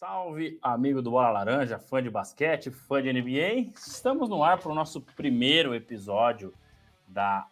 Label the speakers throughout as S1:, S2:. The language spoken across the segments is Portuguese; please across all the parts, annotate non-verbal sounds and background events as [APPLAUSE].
S1: Salve, amigo do Bola Laranja, fã de basquete, fã de NBA. Estamos no ar para o nosso primeiro episódio da,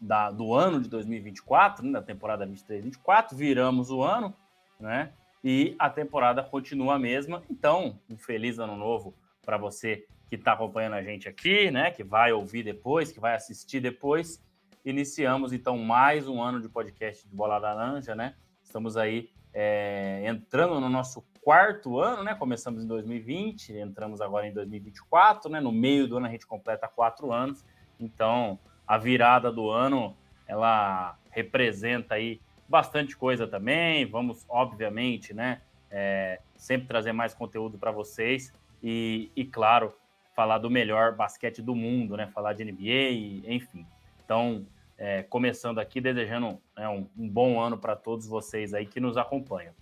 S1: da, do ano de 2024, né, da temporada 23-24. Viramos o ano, né? E a temporada continua a mesma. Então, um feliz ano novo para você que está acompanhando a gente aqui, né? Que vai ouvir depois, que vai assistir depois. Iniciamos então mais um ano de podcast de Bola Laranja, né? Estamos aí é, entrando no nosso quarto ano, né? Começamos em 2020, entramos agora em 2024, né? No meio do ano a gente completa quatro anos. Então, a virada do ano, ela representa aí bastante coisa também. Vamos, obviamente, né? É, sempre trazer mais conteúdo para vocês e, e, claro, falar do melhor basquete do mundo, né? Falar de NBA, enfim. Então, é, começando aqui, desejando né, um, um, bom ano para todos vocês aí que nos acompanham.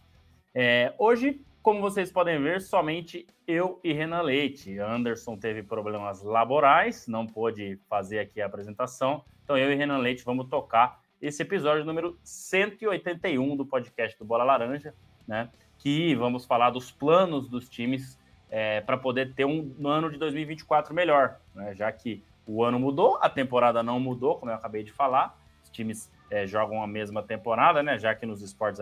S1: É, hoje, como vocês podem ver, somente eu e Renan Leite. Anderson teve problemas laborais, não pôde fazer aqui a apresentação. Então, eu e Renan Leite vamos tocar esse episódio número 181 do podcast do Bola Laranja, né? Que vamos falar dos planos dos times é, para poder ter um ano de 2024 melhor, né? Já que o ano mudou, a temporada não mudou, como eu acabei de falar. Os times é, jogam a mesma temporada, né? Já que nos esportes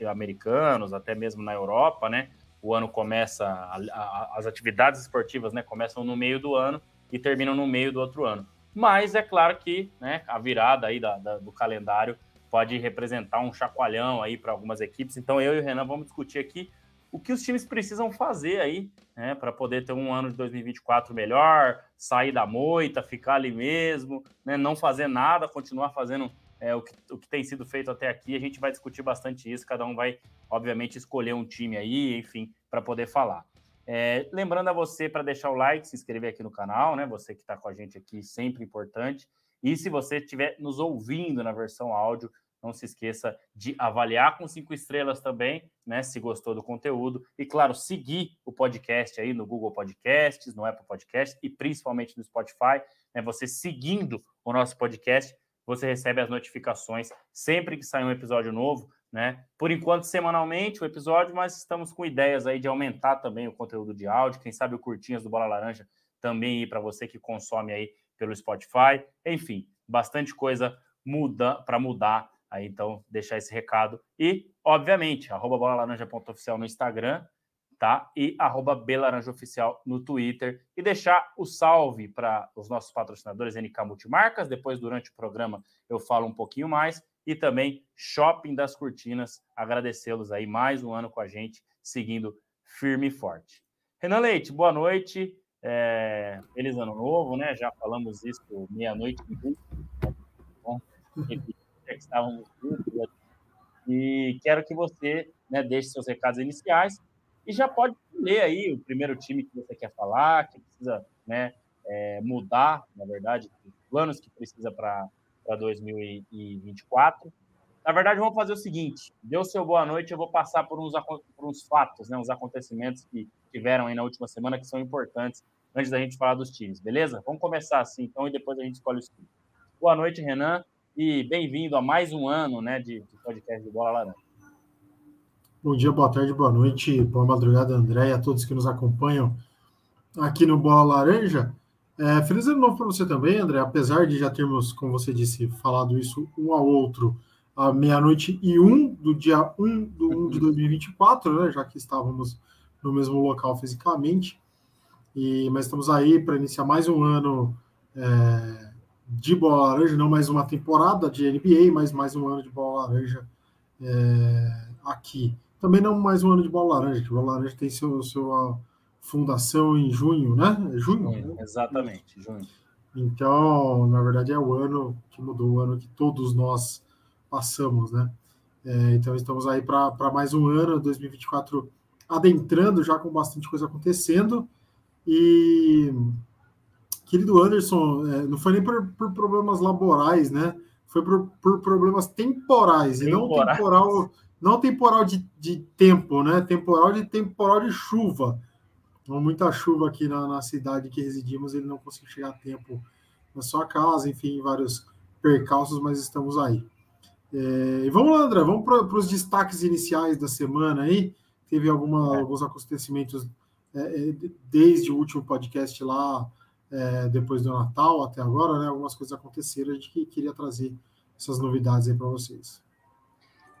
S1: americanos, até mesmo na Europa, né? O ano começa, a, a, as atividades esportivas, né? Começam no meio do ano e terminam no meio do outro ano. Mas é claro que, né? A virada aí da, da, do calendário pode representar um chacoalhão aí para algumas equipes. Então eu e o Renan vamos discutir aqui o que os times precisam fazer aí, né, para poder ter um ano de 2024 melhor, sair da moita, ficar ali mesmo, né, não fazer nada, continuar fazendo é, o, que, o que tem sido feito até aqui. A gente vai discutir bastante isso, cada um vai, obviamente, escolher um time aí, enfim, para poder falar. É, lembrando a você para deixar o like, se inscrever aqui no canal, né? Você que está com a gente aqui, sempre importante. E se você estiver nos ouvindo na versão áudio, não se esqueça de avaliar com cinco estrelas também, né? Se gostou do conteúdo. E, claro, seguir o podcast aí no Google Podcasts, no Apple Podcasts e principalmente no Spotify. Né? Você seguindo o nosso podcast, você recebe as notificações sempre que sair um episódio novo, né? Por enquanto, semanalmente o episódio, mas estamos com ideias aí de aumentar também o conteúdo de áudio. Quem sabe o Curtinhas do Bola Laranja também para você que consome aí pelo Spotify. Enfim, bastante coisa muda para mudar Aí, então, deixar esse recado. E, obviamente, arroba bolalaranja.oficial no Instagram, tá? E arroba belaranjaoficial no Twitter. E deixar o salve para os nossos patrocinadores NK Multimarcas. Depois, durante o programa, eu falo um pouquinho mais. E também Shopping das Cortinas. Agradecê-los aí mais um ano com a gente, seguindo firme e forte. Renan Leite, boa noite. É, feliz ano novo, né? Já falamos isso meia-noite. [LAUGHS] Bom, que estávamos juntos. E quero que você né, deixe seus recados iniciais e já pode ler aí o primeiro time que você quer falar, que precisa né, é, mudar, na verdade, os planos que precisa para 2024. Na verdade, vamos fazer o seguinte: deu seu boa noite, eu vou passar por uns, por uns fatos, né, uns acontecimentos que tiveram aí na última semana que são importantes antes da gente falar dos times, beleza? Vamos começar assim, então, e depois a gente escolhe os times. Boa noite, Renan e bem-vindo a mais um ano né, de, de, podcast de Bola Laranja.
S2: Bom dia, boa tarde, boa noite, boa madrugada, André, e a todos que nos acompanham aqui no Bola Laranja. É, feliz ano novo para você também, André, apesar de já termos, como você disse, falado isso um ao outro à meia-noite e um do dia 1 do 1 de 2024, né, já que estávamos no mesmo local fisicamente. E, mas estamos aí para iniciar mais um ano é, de bola laranja, não mais uma temporada de NBA, mas mais um ano de bola laranja é, aqui. Também não mais um ano de bola laranja, que bola laranja tem seu, sua fundação em junho, né?
S1: É junho? junho exatamente, junho.
S2: Então, na verdade, é o ano que mudou, o ano que todos nós passamos, né? É, então, estamos aí para mais um ano, 2024, adentrando já com bastante coisa acontecendo. E querido Anderson, é, não foi nem por, por, problemas laborais, né? Foi por, por problemas temporais, temporais, e não temporal, não temporal de, de tempo, né? Temporal de temporal de chuva. Então, muita chuva aqui na, na cidade que residimos, ele não conseguiu chegar a tempo na sua casa, enfim, vários percalços, mas estamos aí. É, e vamos lá, André, vamos para os destaques iniciais da semana aí. teve alguma, é. alguns acontecimentos é, é, desde o último podcast lá, é, depois do Natal até agora, né? Algumas coisas aconteceram, a gente queria trazer essas novidades aí para vocês.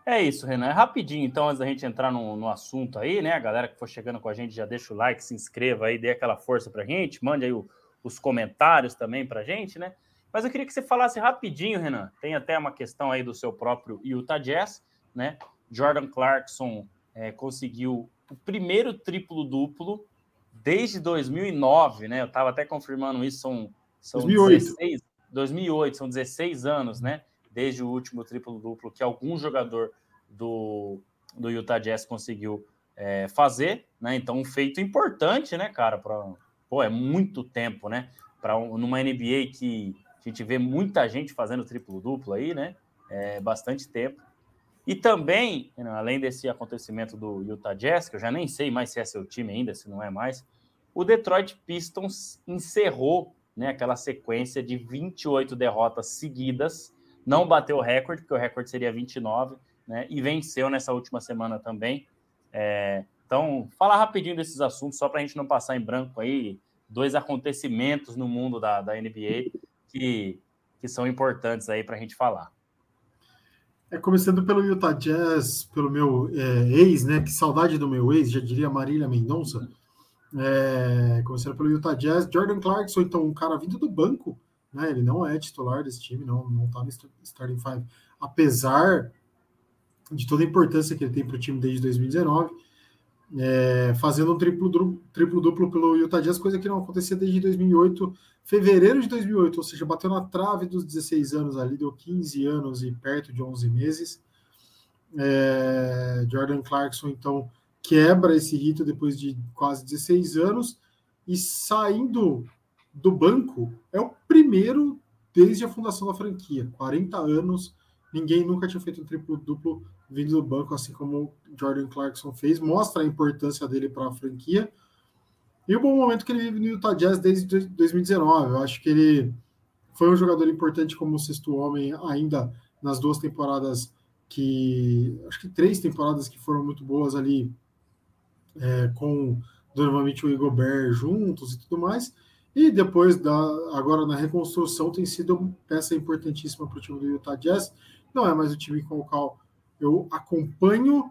S1: É isso, Renan. É rapidinho, então, antes da gente entrar no, no, assunto aí, né? A galera que for chegando com a gente já deixa o like, se inscreva aí, dê aquela força pra gente, mande aí o, os comentários também pra gente, né? Mas eu queria que você falasse rapidinho, Renan. Tem até uma questão aí do seu próprio Utah Jazz, né? Jordan Clarkson é, conseguiu o primeiro triplo-duplo desde 2009, né? Eu estava até confirmando isso, são, são 2008. 16, 2008, são 16 anos, né? Desde o último triplo-duplo que algum jogador do, do Utah Jazz conseguiu é, fazer, né? Então, um feito importante, né, cara? Pra, pô, é muito tempo, né? Para um, numa NBA que a gente vê muita gente fazendo triplo-duplo aí, né? É bastante tempo. E também, além desse acontecimento do Utah Jazz, que eu já nem sei mais se é seu time ainda, se não é mais, o Detroit Pistons encerrou né, aquela sequência de 28 derrotas seguidas, não bateu o recorde, porque o recorde seria 29, né, e venceu nessa última semana também. É, então, falar rapidinho desses assuntos, só para a gente não passar em branco aí, dois acontecimentos no mundo da, da NBA que, que são importantes aí para a gente falar.
S2: É, começando pelo Utah Jazz, pelo meu é, ex, né? Que saudade do meu ex, já diria Marília Mendonça. É, começando pelo Utah Jazz, Jordan Clarkson, então, um cara vindo do banco, né? Ele não é titular desse time, não, não tá no starting five, apesar de toda a importância que ele tem para o time desde 2019 é, fazendo um triplo, triplo pelo Utah Jazz, coisa que não acontecia desde 2008, fevereiro de 2008, ou seja, bateu na trave dos 16 anos ali, deu 15 anos e perto de 11 meses. É, Jordan Clarkson, então, quebra esse rito depois de quase 16 anos e saindo do banco, é o primeiro desde a fundação da franquia, 40 anos, ninguém nunca tinha feito um triplo duplo vindo do banco, assim como Jordan Clarkson fez, mostra a importância dele para a franquia. E o bom momento que ele vive no Utah Jazz desde 2019. Eu acho que ele foi um jogador importante como sexto homem ainda nas duas temporadas que acho que três temporadas que foram muito boas ali é, com normalmente o Igor Gobert juntos e tudo mais. E depois da agora na reconstrução tem sido peça importantíssima para o time do Utah Jazz. Não é mais o time com o qual eu acompanho,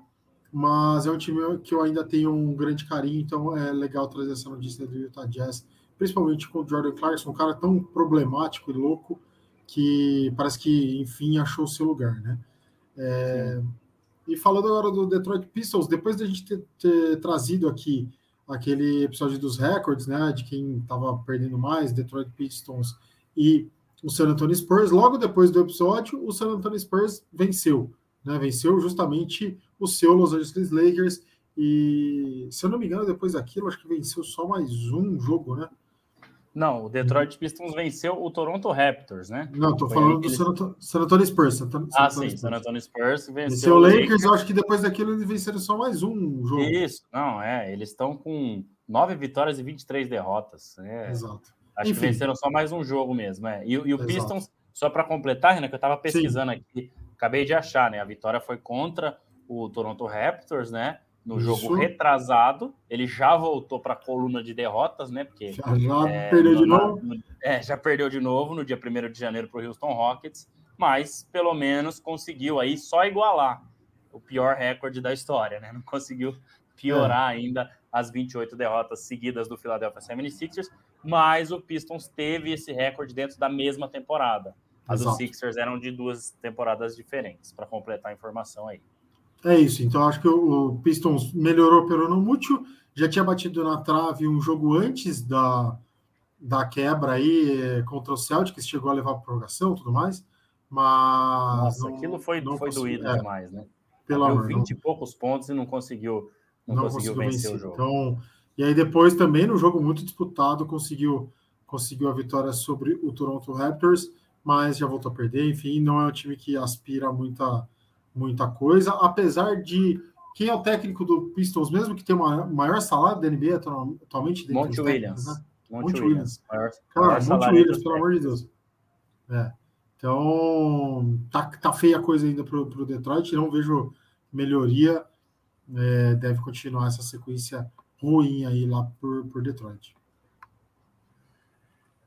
S2: mas é um time que eu ainda tenho um grande carinho, então é legal trazer essa notícia do Utah Jazz, principalmente com o Jordan Clarkson, um cara tão problemático e louco que parece que, enfim, achou o seu lugar, né? É, e falando agora do Detroit Pistons, depois da gente ter, ter, trazido aqui aquele episódio dos recordes, né, de quem estava perdendo mais, Detroit Pistons e o San Antonio Spurs, logo depois do episódio, o San Antonio Spurs venceu né? Venceu justamente o seu Los Angeles Lakers e, se eu não me engano, depois daquilo, acho que venceu só mais um jogo, né?
S1: Não, o Detroit Pistons venceu o Toronto Raptors, né?
S2: Não, tô falando do San, San Antonio Spurs. San,
S1: San ah, sim, San Antonio Spurs venceu,
S2: venceu o Lakers. Lakers. acho que depois daquilo eles venceram só mais um jogo.
S1: Isso, não, é. Eles estão com nove vitórias e 23 derrotas.
S2: É, Exato.
S1: Acho Enfim. que venceram só mais um jogo mesmo. É. E, e o Pistons, só para completar, Renan, que eu estava pesquisando sim. aqui, acabei de achar, né? A vitória foi contra o Toronto Raptors, né? No Isso. jogo retrasado, ele já voltou para a coluna de derrotas, né? Porque
S2: já, já é, perdeu no, de novo. No,
S1: é, já perdeu de novo no dia 1 de janeiro para o Houston Rockets, mas pelo menos conseguiu aí só igualar o pior recorde da história, né? Não conseguiu piorar é. ainda as 28 derrotas seguidas do Philadelphia 76ers, mas o Pistons teve esse recorde dentro da mesma temporada. As dos Sixers eram de duas temporadas diferentes, para completar a informação aí.
S2: É isso, então acho que o Pistons melhorou pelo não mútil, já tinha batido na trave um jogo antes da, da quebra aí eh, contra o Celtics, chegou a levar para prorrogação e tudo mais, mas...
S1: Nossa, não, aquilo foi, não foi doído é, demais, né? Pelo amor, 20 não, e poucos pontos e não conseguiu, não, não conseguiu, conseguiu vencer, vencer, o jogo.
S2: Então, e aí depois também, no jogo muito disputado, conseguiu, conseguiu a vitória sobre o Toronto Raptors, mas já voltou a perder. Enfim, não é um time que aspira muita, muita coisa, apesar de quem é o técnico do Pistons, mesmo que tem o maior salário da NBA atualmente?
S1: Monte Williams.
S2: Né? Monte, Monte Williams. Maior, Cara, maior Monte Williams, pelo amor de Deus. É. Então, tá, tá feia a coisa ainda pro, pro Detroit, não vejo melhoria. é, deve continuar essa sequência ruim aí lá por, por Detroit.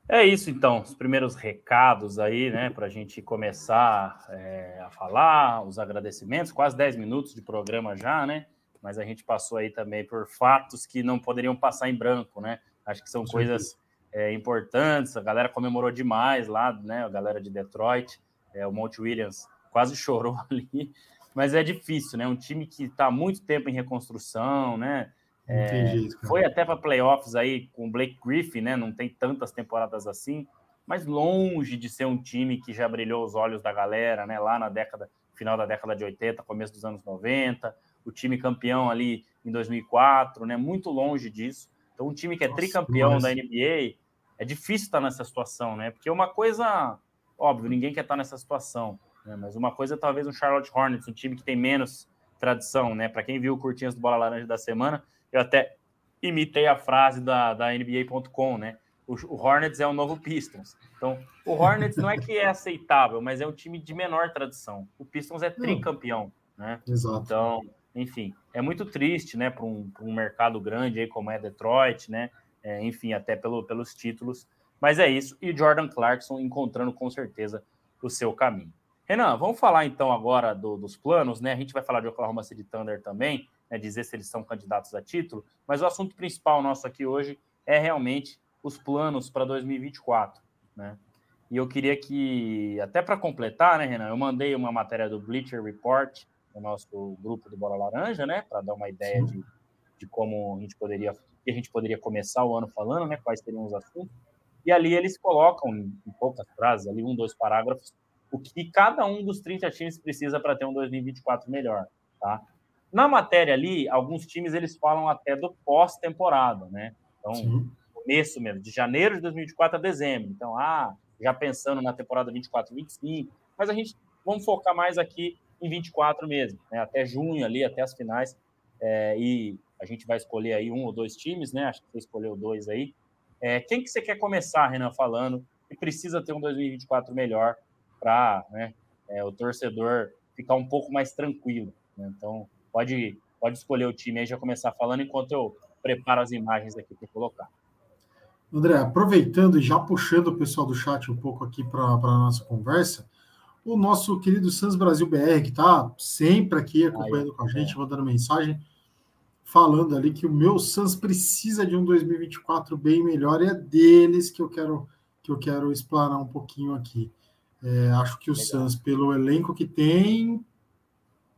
S1: É isso, então, os primeiros recados aí, né, para a gente começar é, a falar, os agradecimentos, quase 10 minutos de programa já, né, mas a gente passou aí também por fatos que não poderiam passar em branco, né, acho que são coisas é, importantes, a galera comemorou demais lá, né, a galera de Detroit, é, o Monte Williams quase [LAUGHS] chorou ali, mas é difícil, né, um time que está muito tempo em reconstrução, né, é, jeito, foi até para playoffs aí com o Blake Griffin, né? Não tem tantas temporadas assim, mas longe de ser um time que já brilhou os olhos da galera, né? Lá na década, final da década de 80, começo dos anos 90, o time campeão ali em 2004, né? Muito longe disso. Então, um time que é Nossa, tricampeão nossa. da NBA, é difícil estar nessa situação, né? Porque uma coisa, óbvio, ninguém quer estar nessa situação, né? Mas uma coisa é talvez um Charlotte Hornets, um time que tem menos tradição, né? Para quem viu o Curtinhas do Bola Laranja da semana, eu até imitei a frase da, da NBA.com, né? O, o, Hornets é o novo Pistons. Então, o Hornets não é que é aceitável, mas é um time de menor tradição. O Pistons é tricampeão, né?
S2: Exato.
S1: Então, enfim, é muito triste, né, para um, um, mercado grande aí como é Detroit, né? É, enfim, até pelo, pelos títulos. Mas é isso. E Jordan Clarkson encontrando com certeza o seu caminho. Renan, vamos falar então agora do, dos planos, né? A gente vai falar de Oklahoma City Thunder também, né, dizer se eles são candidatos a título, mas o assunto principal nosso aqui hoje é realmente os planos para 2024, né? E eu queria que, até para completar, né, Renan, eu mandei uma matéria do Bleacher Report, no nosso grupo do Bola Laranja, né, para dar uma ideia de, de como a gente poderia, que a gente poderia começar o ano falando, né, quais seriam os assuntos. E ali eles colocam, em poucas frases, ali um, dois parágrafos, o que cada um dos 30 times precisa para ter um 2024 melhor, tá? Na matéria ali, alguns times eles falam até do pós-temporada, né? Então, Sim. começo mesmo, de janeiro de 2024 a dezembro. Então, ah, já pensando na temporada 24, 25. Mas a gente vamos focar mais aqui em 24 mesmo, né? Até junho ali, até as finais. É, e a gente vai escolher aí um ou dois times, né? Acho que você escolheu dois aí. É, quem que você quer começar, Renan, falando que precisa ter um 2024 melhor para né, é, o torcedor ficar um pouco mais tranquilo? Né? Então, Pode, pode escolher o time aí já começar falando enquanto eu preparo as imagens aqui para colocar.
S2: André, aproveitando e já puxando o pessoal do chat um pouco aqui para a nossa conversa, o nosso querido Sans Brasil BR, que está sempre aqui acompanhando Aí, com a gente, é. mandando mensagem, falando ali que o meu Sans precisa de um 2024 bem melhor, e é deles que eu quero que eu quero explanar um pouquinho aqui. É, acho que o Legal. Sans, pelo elenco que tem,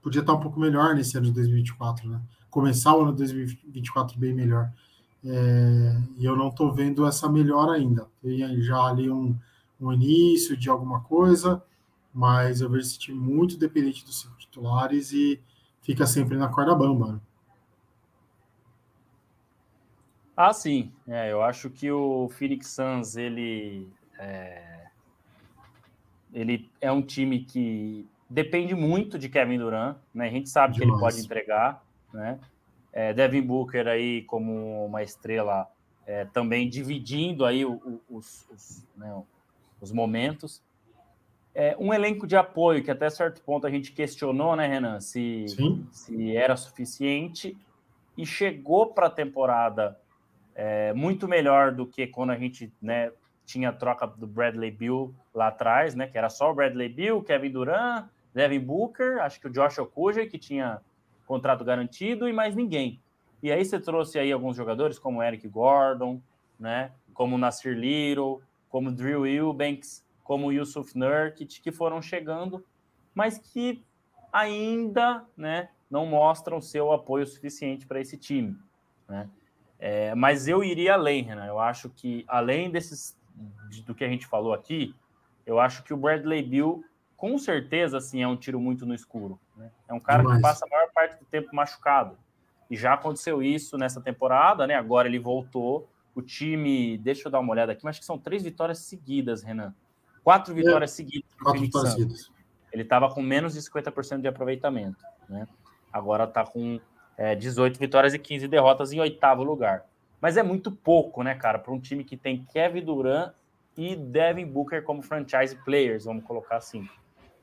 S2: podia estar um pouco melhor nesse ano de 2024, né? Começar o ano de 2024 bem melhor. É, e eu não estou vendo essa melhor ainda. Tem já ali um, um início de alguma coisa, mas eu vejo esse time muito dependente dos cinco titulares e fica sempre na corda bamba. Né?
S1: Ah, sim. É, eu acho que o Phoenix Suns ele é, ele é um time que depende muito de Kevin Durant, né? A gente sabe Demais. que ele pode entregar, né? É, Devin Booker aí como uma estrela é, também dividindo aí o, o, os, os, né, os, momentos. É, um elenco de apoio que até certo ponto a gente questionou, né, Renan, se, se era suficiente e chegou para a temporada é, muito melhor do que quando a gente né, tinha a troca do Bradley Bill lá atrás, né, que era só o Bradley Bill, Kevin Durant, Devin Booker, acho que o Josh Okuja, que tinha contrato garantido, e mais ninguém. E aí você trouxe aí alguns jogadores, como Eric Gordon, né? Como Nasir Little, como Drew Eubanks, como Yusuf Nurkic, que foram chegando, mas que ainda né, não mostram seu apoio suficiente para esse time. Né? É, mas eu iria além, Renan. Eu acho que, além desses do que a gente falou aqui, eu acho que o Bradley Bill com certeza, assim, é um tiro muito no escuro. Né? É um cara Demais. que passa a maior parte do tempo machucado. E já aconteceu isso nessa temporada, né? Agora ele voltou. O time, deixa eu dar uma olhada aqui, mas acho que são três vitórias seguidas, Renan. Quatro é, vitórias seguidas.
S2: Quatro vitórias seguidas.
S1: Ele estava com menos de 50% de aproveitamento, né? Agora está com é, 18 vitórias e 15 derrotas em oitavo lugar. Mas é muito pouco, né, cara, para um time que tem Kevin Durant e Devin Booker como franchise players, vamos colocar assim.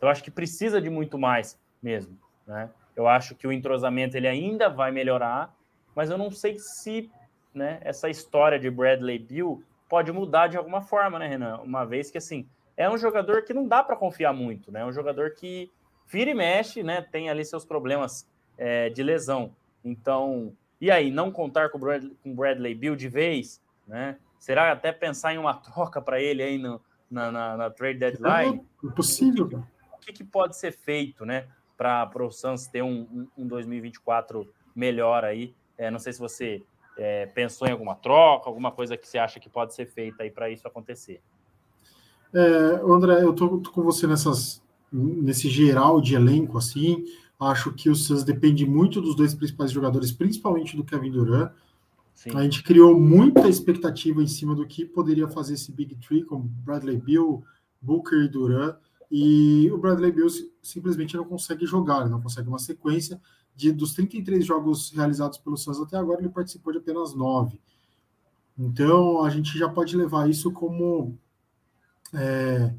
S1: Então, acho que precisa de muito mais mesmo. Né? Eu acho que o entrosamento ele ainda vai melhorar, mas eu não sei se né, essa história de Bradley Bill pode mudar de alguma forma, né, Renan? Uma vez que assim é um jogador que não dá para confiar muito, né? É um jogador que vira e mexe, né? Tem ali seus problemas é, de lesão. Então, e aí, não contar com o Bradley, com Bradley Bill de vez, né? Será até pensar em uma troca para ele aí no, na, na, na, trade deadline?
S2: É possível.
S1: O que, que pode ser feito, né? Para o Suns ter um, um, um 2024 melhor aí. É, não sei se você é, pensou em alguma troca, alguma coisa que você acha que pode ser feita aí para isso acontecer.
S2: É, André, eu tô, tô, com você nessas, nesse geral de elenco, assim. Acho que o Suns depende muito dos dois principais jogadores, principalmente do Kevin Durant. Sim. A gente criou muita expectativa em cima do que poderia fazer esse Big Three com Bradley Bill, Booker e Durant. E o Bradley Bill simplesmente não consegue jogar, não consegue uma sequência. De, dos 33 jogos realizados pelo Suns até agora, ele participou de apenas 9. Então, a gente já pode levar isso como é,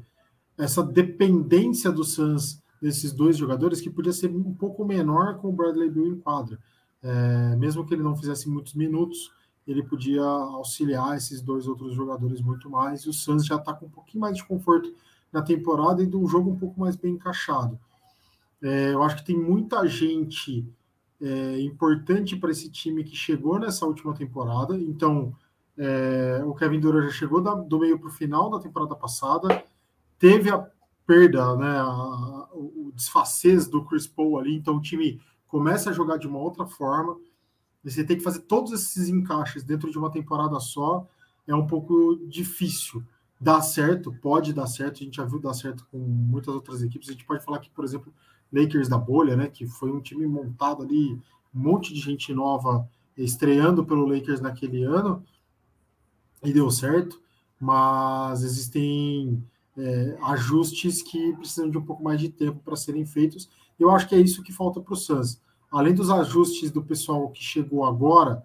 S2: essa dependência do Suns desses dois jogadores, que podia ser um pouco menor com o Bradley Bill em quadra. É, mesmo que ele não fizesse muitos minutos, ele podia auxiliar esses dois outros jogadores muito mais. E o Suns já está com um pouquinho mais de conforto na temporada e de um jogo um pouco mais bem encaixado. É, eu acho que tem muita gente é, importante para esse time que chegou nessa última temporada. Então, é, o Kevin Durant já chegou da, do meio para o final da temporada passada, teve a perda, né, a, o desfacez do Chris Paul ali, então o time começa a jogar de uma outra forma. Você tem que fazer todos esses encaixes dentro de uma temporada só, é um pouco difícil. Dá certo, pode dar certo, a gente já viu dar certo com muitas outras equipes. A gente pode falar que, por exemplo, Lakers da bolha, né, que foi um time montado ali, um monte de gente nova estreando pelo Lakers naquele ano, e deu certo, mas existem é, ajustes que precisam de um pouco mais de tempo para serem feitos. Eu acho que é isso que falta para o Suns. Além dos ajustes do pessoal que chegou agora,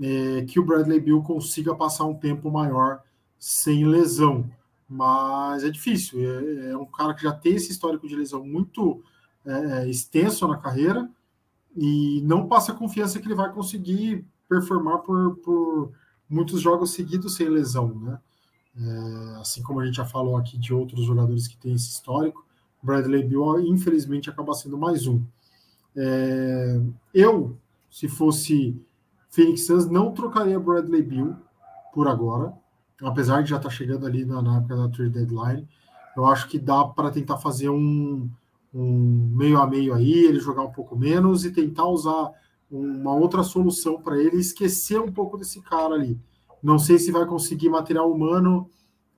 S2: é, que o Bradley Bill consiga passar um tempo maior sem lesão. Mas é difícil. É, é um cara que já tem esse histórico de lesão muito é, é extenso na carreira e não passa confiança que ele vai conseguir performar por, por muitos jogos seguidos sem lesão, né? É, assim como a gente já falou aqui de outros jogadores que têm esse histórico, Bradley Bill, infelizmente, acaba sendo mais um. É, eu, se fosse Phoenix Suns, não trocaria Bradley Bill por agora, apesar de já estar tá chegando ali na, na época da trade deadline. Eu acho que dá para tentar fazer um, um meio a meio aí, ele jogar um pouco menos e tentar usar uma outra solução para ele esquecer um pouco desse cara ali. Não sei se vai conseguir material humano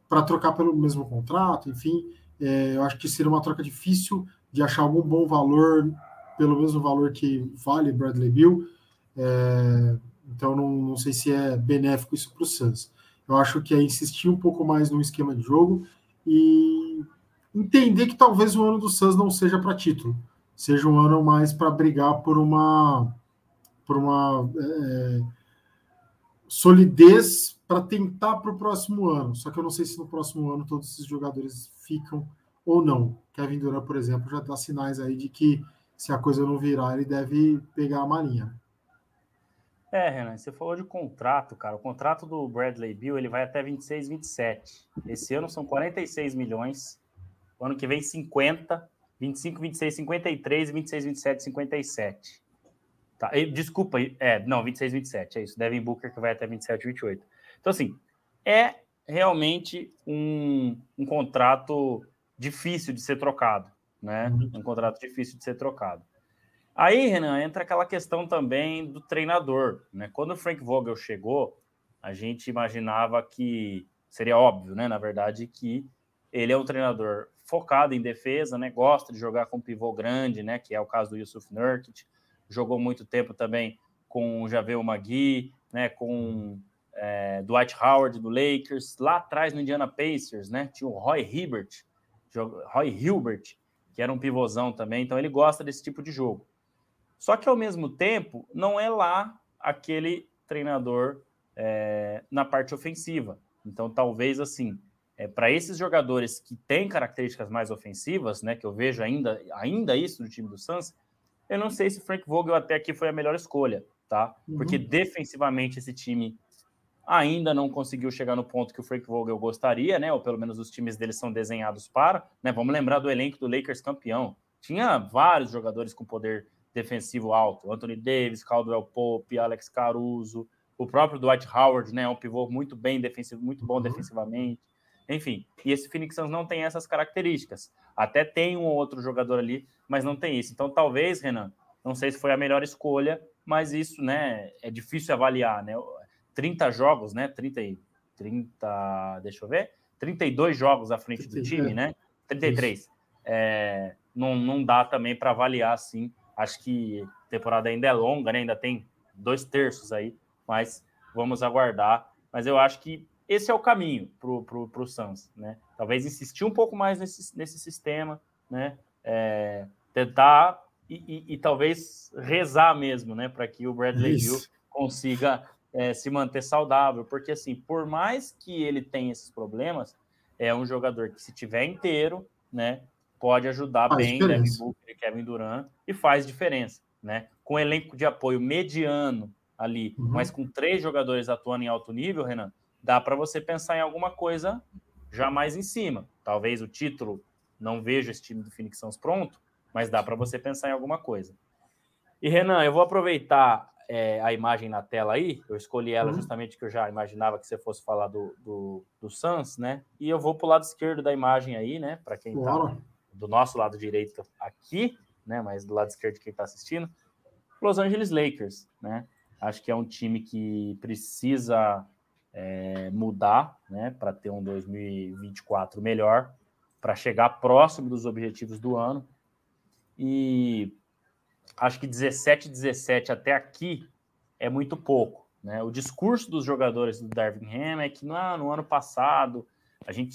S2: para trocar pelo mesmo contrato, enfim. É, eu acho que seria uma troca difícil de achar algum bom valor pelo mesmo valor que vale Bradley Bill. É, então não, não sei se é benéfico isso para o Suns. Eu acho que é insistir um pouco mais no esquema de jogo e entender que talvez o ano do Suns não seja para título, seja um ano mais para brigar por uma por uma é, solidez para tentar para o próximo ano. Só que eu não sei se no próximo ano todos esses jogadores ficam ou não. Kevin Durant, por exemplo, já dá sinais aí de que se a coisa não virar, ele deve pegar a marinha.
S1: É, Renan, você falou de contrato, cara. O contrato do Bradley Bill ele vai até 26, 27. Esse ano são 46 milhões. O ano que vem 50, 25, 26, 53, 26, 27, 57. Tá, desculpa, é, não, 26, 27, é isso. Devin Booker que vai até 27, 28. Então, assim, é realmente um, um contrato difícil de ser trocado, né? Uhum. Um contrato difícil de ser trocado. Aí, Renan, entra aquela questão também do treinador, né? Quando o Frank Vogel chegou, a gente imaginava que seria óbvio, né? Na verdade, que ele é um treinador focado em defesa, né? Gosta de jogar com pivô grande, né? Que é o caso do Yusuf Nurkic jogou muito tempo também com o Javel Magui, né, com é, Dwight Howard do Lakers, lá atrás no Indiana Pacers, né, tinha o Roy Hibbert, Roy Hilbert, que era um pivôzão também, então ele gosta desse tipo de jogo. Só que ao mesmo tempo, não é lá aquele treinador é, na parte ofensiva. Então, talvez assim, é, para esses jogadores que têm características mais ofensivas, né, que eu vejo ainda, ainda isso no time do Suns, eu não sei se Frank Vogel até aqui foi a melhor escolha, tá? Uhum. Porque defensivamente esse time ainda não conseguiu chegar no ponto que o Frank Vogel gostaria, né? Ou pelo menos os times dele são desenhados para, né? Vamos lembrar do elenco do Lakers campeão. Tinha vários jogadores com poder defensivo alto, Anthony Davis, Caldwell Pope, Alex Caruso, o próprio Dwight Howard, né? Um pivô muito bem defensivo, muito bom uhum. defensivamente. Enfim, e esse Phoenix Suns não tem essas características. Até tem um ou outro jogador ali, mas não tem isso. Então, talvez, Renan, não sei se foi a melhor escolha, mas isso, né, é difícil avaliar, né? 30 jogos, né? 30 e 30, deixa eu ver, 32 jogos à frente do time, né? 33. É, não, não dá também para avaliar assim. Acho que a temporada ainda é longa, né? Ainda tem dois terços aí, mas vamos aguardar. Mas eu acho que esse é o caminho para o pro, pro Suns, né? Talvez insistir um pouco mais nesse, nesse sistema, né? É, tentar e, e, e, talvez rezar mesmo, né? Para que o Bradley Hill consiga é, se manter saudável, porque assim, por mais que ele tenha esses problemas, é um jogador que se tiver inteiro, né, pode ajudar faz bem Devin Booker e Kevin Durant e faz diferença, né? Com elenco de apoio mediano ali, uhum. mas com três jogadores atuando em alto nível, Renan, dá para você pensar em alguma coisa já mais em cima. Talvez o título não veja esse time do Phoenix Suns pronto, mas dá para você pensar em alguma coisa. E Renan, eu vou aproveitar é, a imagem na tela aí, eu escolhi ela uhum. justamente que eu já imaginava que você fosse falar do, do, do Suns, né? E eu vou para o lado esquerdo da imagem aí, né? Para quem está do nosso lado direito aqui, né? Mas do lado esquerdo quem está assistindo, Los Angeles Lakers, né? Acho que é um time que precisa é, mudar, né? Para ter um 2024 melhor, para chegar próximo dos objetivos do ano. E acho que 17, 17 até aqui é muito pouco. Né? O discurso dos jogadores do Darvin Ham é que no, no ano passado a gente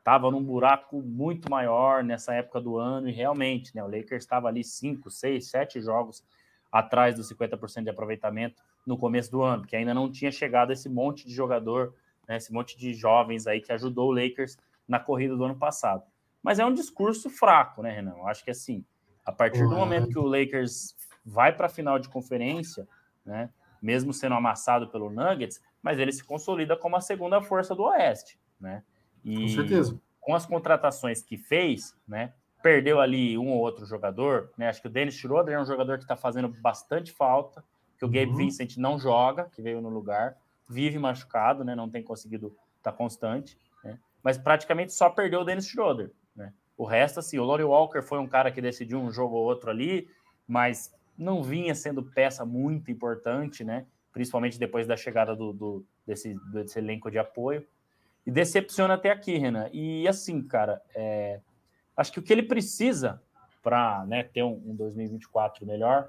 S1: estava num buraco muito maior nessa época do ano e realmente né, o Lakers estava ali 5, 6, 7 jogos atrás dos 50% de aproveitamento no começo do ano, que ainda não tinha chegado esse monte de jogador, né, esse monte de jovens aí que ajudou o Lakers na corrida do ano passado. Mas é um discurso fraco, né, Renan? Eu acho que assim, a partir do momento que o Lakers vai para a final de conferência, né, mesmo sendo amassado pelo Nuggets, mas ele se consolida como a segunda força do Oeste, né? E com certeza. Com as contratações que fez, né? Perdeu ali um ou outro jogador, né? Acho que o Dennis Schroeder é um jogador que está fazendo bastante falta, que o Gabe uhum. Vincent não joga, que veio no lugar, vive machucado, né? Não tem conseguido estar tá constante, né? Mas praticamente só perdeu o Dennis Schroeder, né? O resto, assim, o Laurie Walker foi um cara que decidiu um jogo ou outro ali, mas não vinha sendo peça muito importante, né? Principalmente depois da chegada do, do desse, desse, elenco de apoio. E decepciona até aqui, Renan. E assim, cara, é, acho que o que ele precisa para né, ter um, um 2024 melhor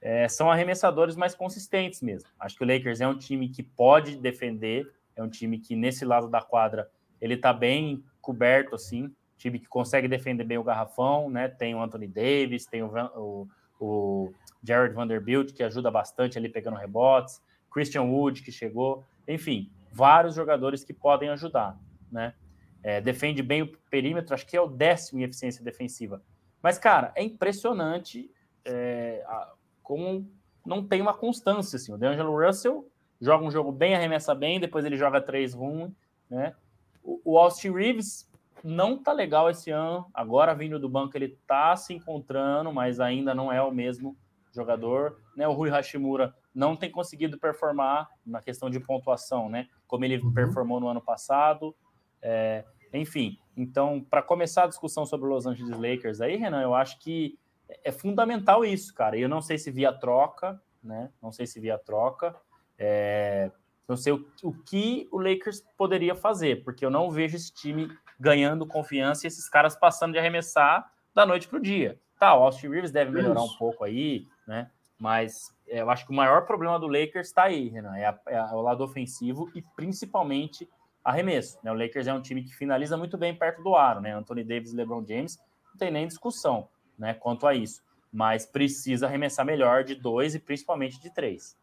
S1: é, são arremessadores mais consistentes mesmo. Acho que o Lakers é um time que pode defender, é um time que nesse lado da quadra ele está bem coberto, assim time que consegue defender bem o garrafão, né? Tem o Anthony Davis, tem o, o, o Jared Vanderbilt, que ajuda bastante ali pegando rebotes, Christian Wood, que chegou, enfim, vários jogadores que podem ajudar, né? É, defende bem o perímetro, acho que é o décimo em eficiência defensiva. Mas, cara, é impressionante é, a, como não tem uma constância, assim. O DeAngelo Russell joga um jogo bem, arremessa bem, depois ele joga três ruim, né? O, o Austin Reeves não tá legal esse ano. Agora vindo do banco ele tá se encontrando, mas ainda não é o mesmo jogador, né? O Rui Hashimura não tem conseguido performar na questão de pontuação, né? Como ele uhum. performou no ano passado. É, enfim, então, para começar a discussão sobre os Los Angeles Lakers aí, Renan, eu acho que é fundamental isso, cara. E eu não sei se via troca, né? Não sei se via troca. É, não sei o, o que o Lakers poderia fazer, porque eu não vejo esse time ganhando confiança e esses caras passando de arremessar da noite para o dia. Tá, o Austin Rivers deve melhorar Isso. um pouco aí, né? Mas é, eu acho que o maior problema do Lakers está aí, Renan, é, a, é, o lado ofensivo e principalmente arremesso. Né? O Lakers é um time que finaliza muito bem perto do aro, né? Anthony Davis e LeBron James não tem nem discussão, né? Quanto a isso, mas precisa arremessar melhor de dois e principalmente de três.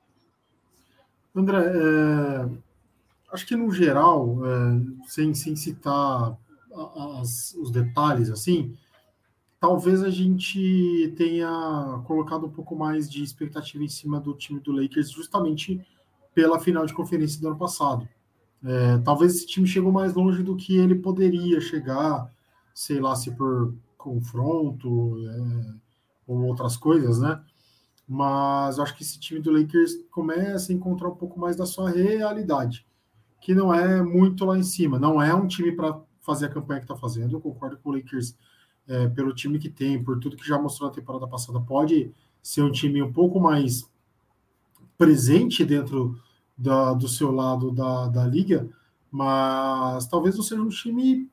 S2: André, é, acho que no geral, é, sem, sem citar as, os detalhes assim, talvez a gente tenha colocado um pouco mais de expectativa em cima do time do Lakers, justamente pela final de conferência do ano passado. É, talvez esse time chegou mais longe do que ele poderia chegar, sei lá, se por confronto é, ou outras coisas, né? Mas acho que esse time do Lakers começa a encontrar um pouco mais da sua realidade, que não é muito lá em cima. Não é um time para fazer a campanha que está fazendo. Eu concordo com o Lakers é, pelo time que tem, por tudo que já mostrou na temporada passada. Pode ser um time um pouco mais presente dentro da, do seu lado da, da liga, mas talvez não seja um time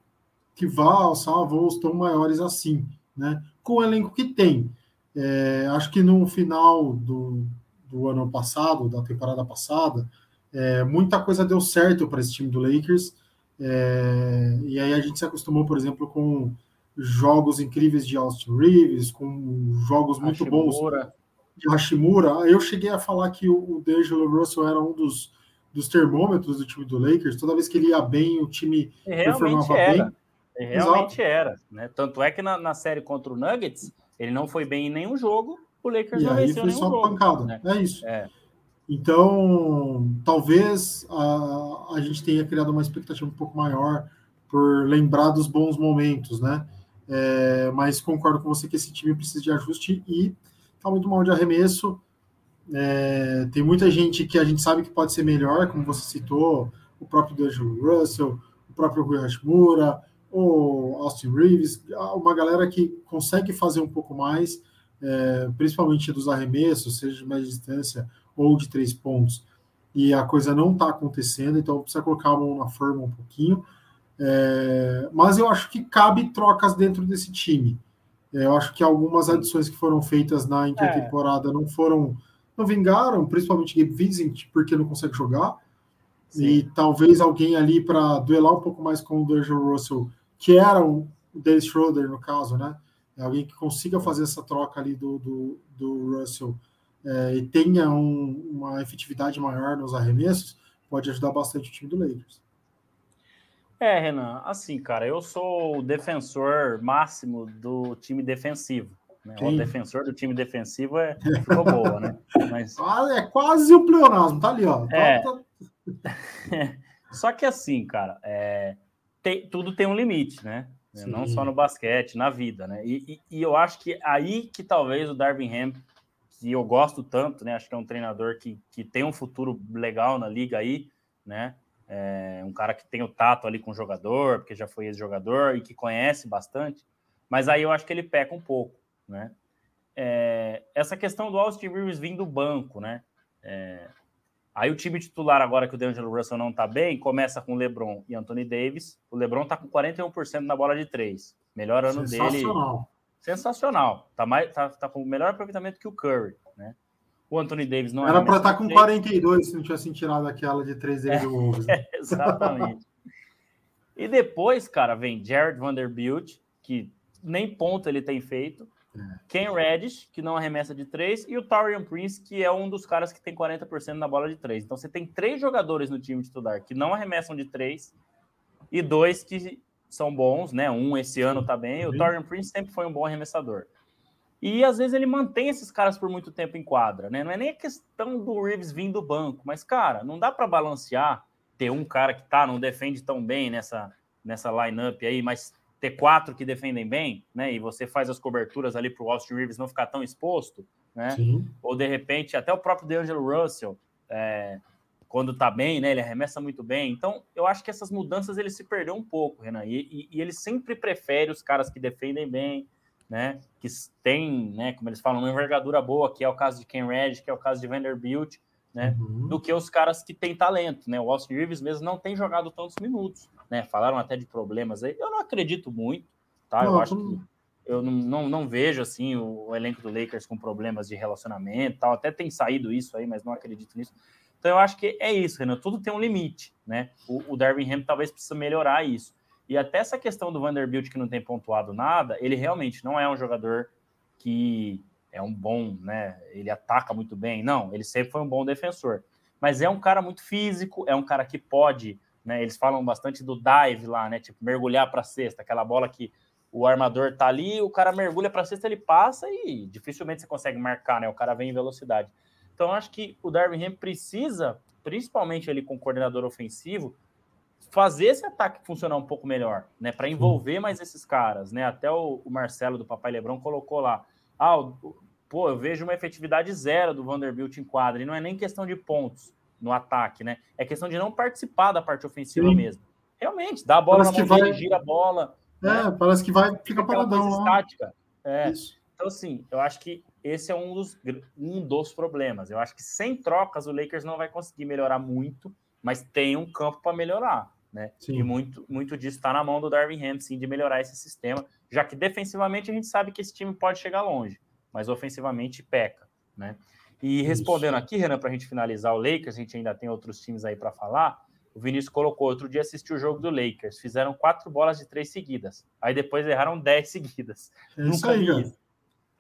S2: que vá alçar voos tão maiores assim, né? Com o elenco que tem. É, acho que no final do, do ano passado, da temporada passada, é, muita coisa deu certo para esse time do Lakers. É, e aí a gente se acostumou, por exemplo, com jogos incríveis de Austin Reeves, com jogos muito Hashimura. bons de Hashimura. Eu cheguei a falar que o, D'Angelo Russell era um dos, dos termômetros do time do Lakers. Toda vez que ele ia bem, o time
S1: performava bem. Realmente Exato. era. Né? Tanto é que na, na série contra o Nuggets, ele não foi bem em nenhum jogo, o Lakers e não venceu nenhum jogo.
S2: Pancada. Né? É isso. É. Então, talvez a, a gente tenha criado uma expectativa um pouco maior por lembrar dos bons momentos, né? É, mas concordo com você que esse time precisa de ajuste e está muito mal de arremesso. É, tem muita gente que a gente sabe que pode ser melhor, como você citou, o próprio D'Angelo Russell, o próprio Rui Hashimura, o Austin Reeves, uma galera que consegue fazer um pouco mais, é, principalmente dos arremessos, seja de média distância ou de três pontos, e a coisa não está acontecendo, então precisa colocar a mão na forma um pouquinho. É, mas eu acho que cabe trocas dentro desse time. É, eu acho que algumas adições que foram feitas na intertemporada é. não foram, não vingaram, principalmente Gabe Vincent, porque não consegue jogar. Sim. E talvez alguém ali para duelar um pouco mais com o D'Angelo Russell que era o Dennis Schroeder, no caso, né? É alguém que consiga fazer essa troca ali do, do, do Russell é, e tenha um, uma efetividade maior nos arremessos, pode ajudar bastante o time do Lakers.
S1: É, Renan, assim, cara, eu sou o defensor máximo do time defensivo. Né? O defensor do time defensivo é [LAUGHS] ficou boa, né?
S2: Mas... É quase o pleonasmo, tá ali, ó.
S1: É... Tá, tá... [LAUGHS] Só que assim, cara, é tem, tudo tem um limite, né? Sim. Não só no basquete, na vida, né? E, e, e, eu acho que aí que talvez o Darvin Ham, que eu gosto tanto, né? Acho que é um treinador que, que tem um futuro legal na liga aí, né? É um cara que tem o tato ali com o jogador, porque já foi ex-jogador e que conhece bastante. Mas aí eu acho que ele peca um pouco, né? É, essa questão do Austin Rivers vindo do banco, né? É, Aí o time titular, agora que o D'Angelo Russell não tá bem, começa com LeBron e Anthony Davis. O LeBron tá com 41% na bola de três. Melhor ano Sensacional. dele. Sensacional. Tá, mais, tá, tá com o melhor aproveitamento que o Curry, né? O Anthony Davis não
S2: Era para estar com 42 se não tivesse tirado aquela de três dele do [LAUGHS] Wolves.
S1: Né? exatamente. e depois, cara, vem Jared Vanderbilt, que nem ponto ele tem feito. Ken Reddish, que não arremessa de três, e o Torian Prince, que é um dos caras que tem 40% na bola de três. Então você tem três jogadores no time titular que não arremessam de três e dois que são bons, né? Um esse ano tá bem. O Torian Prince sempre foi um bom arremessador. E às vezes ele mantém esses caras por muito tempo em quadra, né? Não é nem a questão do Reeves vir do banco, mas cara, não dá para balancear ter um cara que tá não defende tão bem nessa nessa lineup aí, mas ter quatro que defendem bem, né? E você faz as coberturas ali para o Austin Reeves não ficar tão exposto, né? Sim. Ou de repente até o próprio DeAngelo Russell, é, quando tá bem, né? Ele arremessa muito bem. Então eu acho que essas mudanças ele se perdeu um pouco, Renan. E, e, e ele sempre prefere os caras que defendem bem, né? Que tem, né? Como eles falam, uma envergadura boa, que é o caso de Ken Red, que é o caso de Vanderbilt né? Uhum. Do que os caras que têm talento, né? O Austin Reeves mesmo não tem jogado tantos minutos, né? Falaram até de problemas aí. Eu não acredito muito, tá? Não, eu acho que eu não, não, não, vejo assim o, o, elenco do Lakers com problemas de relacionamento, tal. Até tem saído isso aí, mas não acredito nisso. Então eu acho que é isso, Renan. Tudo tem um limite, né? O, o Darvin Ham talvez precisa melhorar isso. E até essa questão do Vanderbilt que não tem pontuado nada, ele realmente não é um jogador que é um bom, né? Ele ataca muito bem. Não, ele sempre foi um bom defensor. Mas é um cara muito físico, é um cara que pode, né? Eles falam bastante do dive lá, né? Tipo, mergulhar para a cesta, aquela bola que o armador tá ali, o cara mergulha para a cesta, ele passa e dificilmente você consegue marcar, né? O cara vem em velocidade. Então, acho que o Darwin Ham precisa, principalmente ele com o coordenador ofensivo, fazer esse ataque funcionar um pouco melhor, né? Para envolver mais esses caras, né? Até o, o, Marcelo do Papai Lebrão colocou lá. Ah, o, pô, eu vejo uma efetividade zero do Vanderbilt em quadra, e não é nem questão de pontos no ataque, né? É questão de não participar da parte ofensiva Sim. mesmo. Realmente, dá a bola parece na mão vai... gira a bola.
S2: É, né? parece que vai fica paradão.
S1: Estática. É. Isso. Então, assim, eu acho que esse é um dos, um dos problemas. Eu acho que sem trocas o Lakers não vai conseguir melhorar muito, mas tem um campo para melhorar. Né? Sim. E muito, muito disso está na mão do Darwin Ham, sim, de melhorar esse sistema, já que defensivamente a gente sabe que esse time pode chegar longe, mas ofensivamente peca. Né? E respondendo Isso. aqui, Renan, para a gente finalizar o Lakers, a gente ainda tem outros times aí para falar. O Vinícius colocou outro dia assistiu o jogo do Lakers, fizeram quatro bolas de três seguidas, aí depois erraram dez [LAUGHS] seguidas.
S2: É Nunca aí,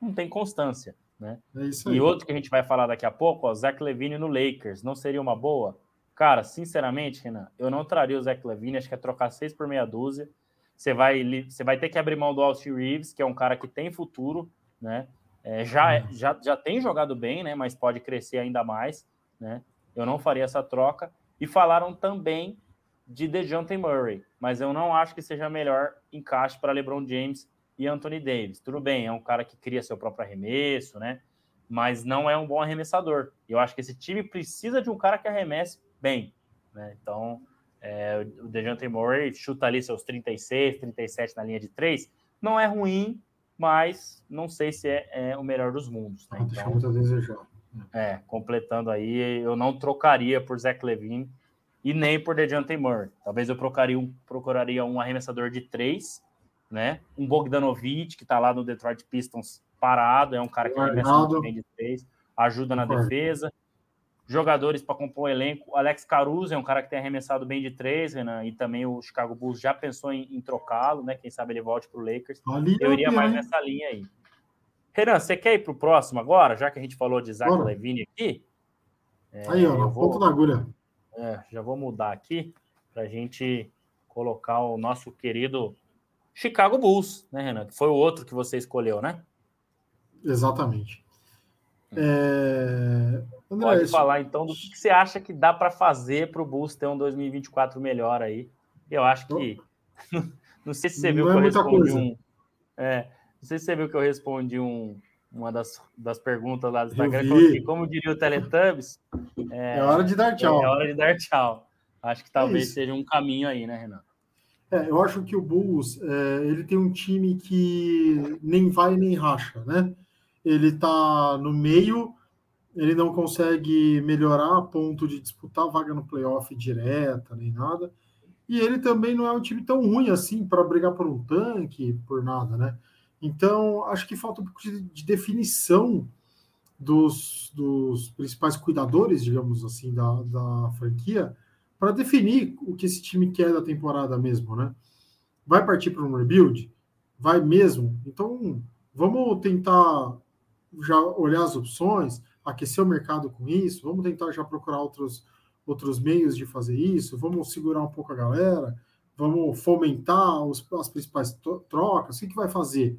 S1: Não tem constância. Né? É e outro que a gente vai falar daqui a pouco, o Zach Levine no Lakers, não seria uma boa? Cara, sinceramente, Renan, eu não traria o Zach Levine, acho que é trocar seis por meia dúzia. Você vai, você vai ter que abrir mão do Austin Reeves, que é um cara que tem futuro, né? É, já, é, já, já tem jogado bem, né? Mas pode crescer ainda mais, né? Eu não faria essa troca. E falaram também de DeJounte Murray, mas eu não acho que seja melhor encaixe para LeBron James e Anthony Davis. Tudo bem, é um cara que cria seu próprio arremesso, né? Mas não é um bom arremessador. Eu acho que esse time precisa de um cara que arremesse bem. Né? Então, é, o DeJounte Murray chuta ali seus 36, 37 na linha de 3. Não é ruim, mas não sei se é, é o melhor dos mundos. Né?
S2: Deixa então, muito a desejar.
S1: É, completando aí, eu não trocaria por Zach Levine e nem por DeJounte Murray. Talvez eu procuraria um, procuraria um arremessador de 3, né? Um Bogdanovich, que está lá no Detroit Pistons parado, é um cara que arremessa bem de 3, ajuda na defesa jogadores para compor o elenco. Alex Caruso é um cara que tem arremessado bem de três, Renan, e também o Chicago Bulls já pensou em, em trocá-lo, né? Quem sabe ele volte para o Lakers. Ali Eu iria mais nessa linha aí. Renan, você quer ir para o próximo agora, já que a gente falou de Zach Bora. Levine aqui?
S2: É, aí, ó, vou, ponto da agulha.
S1: É, já vou mudar aqui para a gente colocar o nosso querido Chicago Bulls, né, Renan? Que foi o outro que você escolheu, né?
S2: Exatamente. Hum. É...
S1: André, Pode isso... falar então do que você acha que dá para fazer para o Bulls ter um 2024 melhor aí. Eu acho que. [LAUGHS] não sei se você viu não que é eu respondi um. É, não sei se você viu que eu respondi um, uma das, das perguntas lá do Instagram. Como, como diria o Teletubbies.
S2: É, é, hora de dar tchau.
S1: É, hora de dar tchau. Acho que talvez é seja um caminho aí, né, Renan?
S2: É, eu acho que o Bulls é, ele tem um time que nem vai nem racha, né? Ele está no meio ele não consegue melhorar a ponto de disputar vaga no playoff direta, nem nada. E ele também não é um time tão ruim assim para brigar por um tanque, por nada, né? Então, acho que falta um pouco de, de definição dos, dos, principais cuidadores, digamos assim, da, da franquia, para definir o que esse time quer da temporada mesmo, né? Vai partir para um rebuild? Vai mesmo? Então, vamos tentar já olhar as opções aquecer o mercado com isso, vamos tentar já procurar outros, outros meios de fazer isso, vamos segurar um pouco a galera, vamos fomentar os, as principais trocas, o que, que vai fazer?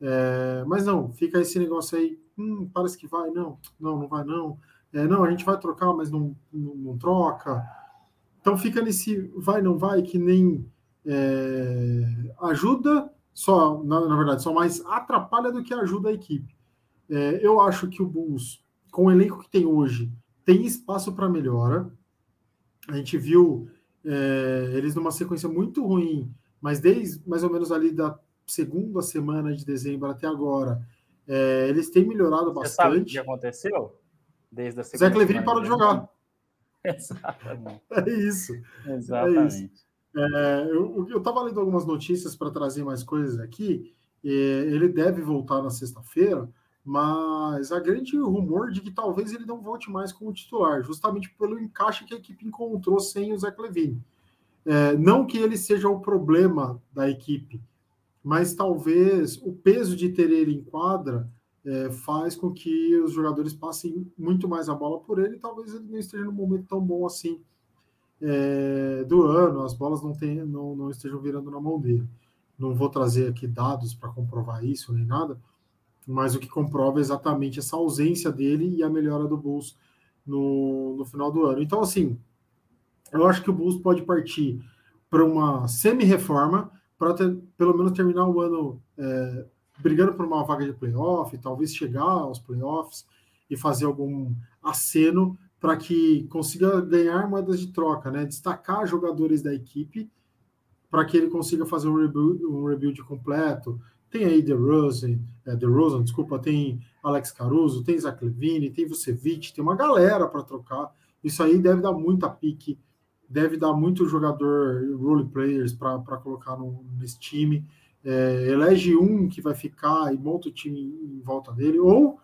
S2: É, mas não, fica esse negócio aí, hum, parece que vai, não, não, não vai não, é, não, a gente vai trocar, mas não, não, não, troca. Então fica nesse vai, não vai, que nem é, ajuda, só, na, na, verdade, só mais atrapalha do que ajuda a equipe. É, eu acho que o Bulls com o elenco que tem hoje, tem espaço para melhora. A gente viu é, eles numa sequência muito ruim, mas desde mais ou menos ali da segunda semana de dezembro até agora, é, eles têm melhorado Você bastante. Sabe o
S1: que aconteceu? Desde a
S2: segunda Zé Clevine parou de jogar. [LAUGHS]
S1: Exatamente. [LAUGHS]
S2: É isso.
S1: Exatamente.
S2: É É, eu estava lendo algumas notícias para trazer mais coisas aqui. ele deve voltar na sexta-feira, mas há grande rumor de que talvez ele não volte mais como titular, justamente pelo encaixe que a equipe encontrou sem o Zé Clevine. É, não que ele seja o problema da equipe, mas talvez o peso de ter ele em quadra é, faz com que os jogadores passem muito mais a bola por ele, talvez ele não esteja num momento tão bom assim é, do ano, as bolas não, tem, não, não estejam virando na mão dele. não vou trazer aqui dados para comprovar isso nem nada, mas o que comprova exatamente essa ausência dele e a melhora do Bulls no, no final do ano. Então, assim, eu acho que o Bulls pode partir para uma semi-reforma para pelo menos terminar o ano é, brigando por uma vaga de playoff, talvez chegar aos playoffs e fazer algum aceno para que consiga ganhar moedas de troca, né? Destacar jogadores da equipe para que ele consiga fazer um rebuild, um rebuild completo. Tem aí The Rosen, é, The Rosen, desculpa, tem Alex Caruso, tem Zach Levine, tem Vucevic, tem uma galera para trocar. Isso aí deve dar muita pique, deve dar muito jogador role players para colocar no, nesse time. É, elege um que vai ficar e monta o time em volta dele, ou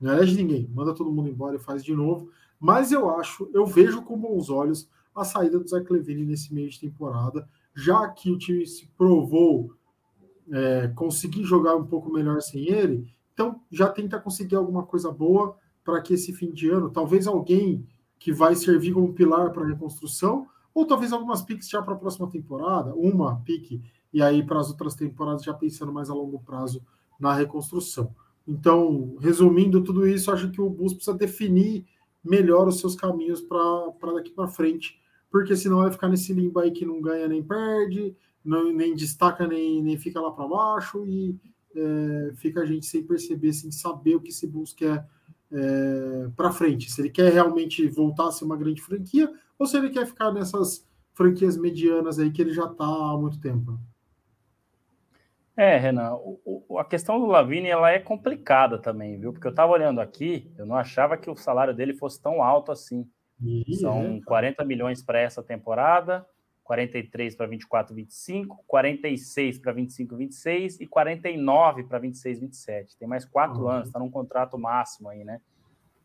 S2: não elege ninguém, manda todo mundo embora e faz de novo. Mas eu acho, eu vejo com bons olhos a saída do Zach Levine nesse meio de temporada, já que o time se provou é, conseguir jogar um pouco melhor sem ele, então já tenta conseguir alguma coisa boa para que esse fim de ano, talvez alguém que vai servir como pilar para a reconstrução, ou talvez algumas piques já para a próxima temporada, uma pique, e aí para as outras temporadas já pensando mais a longo prazo na reconstrução. Então, resumindo tudo isso, acho que o Bus precisa definir melhor os seus caminhos para daqui para frente, porque senão vai ficar nesse limbo aí que não ganha nem perde, não, nem destaca nem, nem fica lá para baixo e é, fica a gente sem perceber, sem saber o que esse Bulls quer é, para frente. Se ele quer realmente voltar a ser uma grande franquia ou se ele quer ficar nessas franquias medianas aí que ele já está há muito tempo.
S1: É, Renan, o, o, a questão do Lavini ela é complicada também, viu? Porque eu estava olhando aqui, eu não achava que o salário dele fosse tão alto assim. São 40 milhões para essa temporada, 43 para 24, 25, 46 para 25, 26 e 49 para 26, 27. Tem mais quatro uhum. anos, está num contrato máximo aí, né?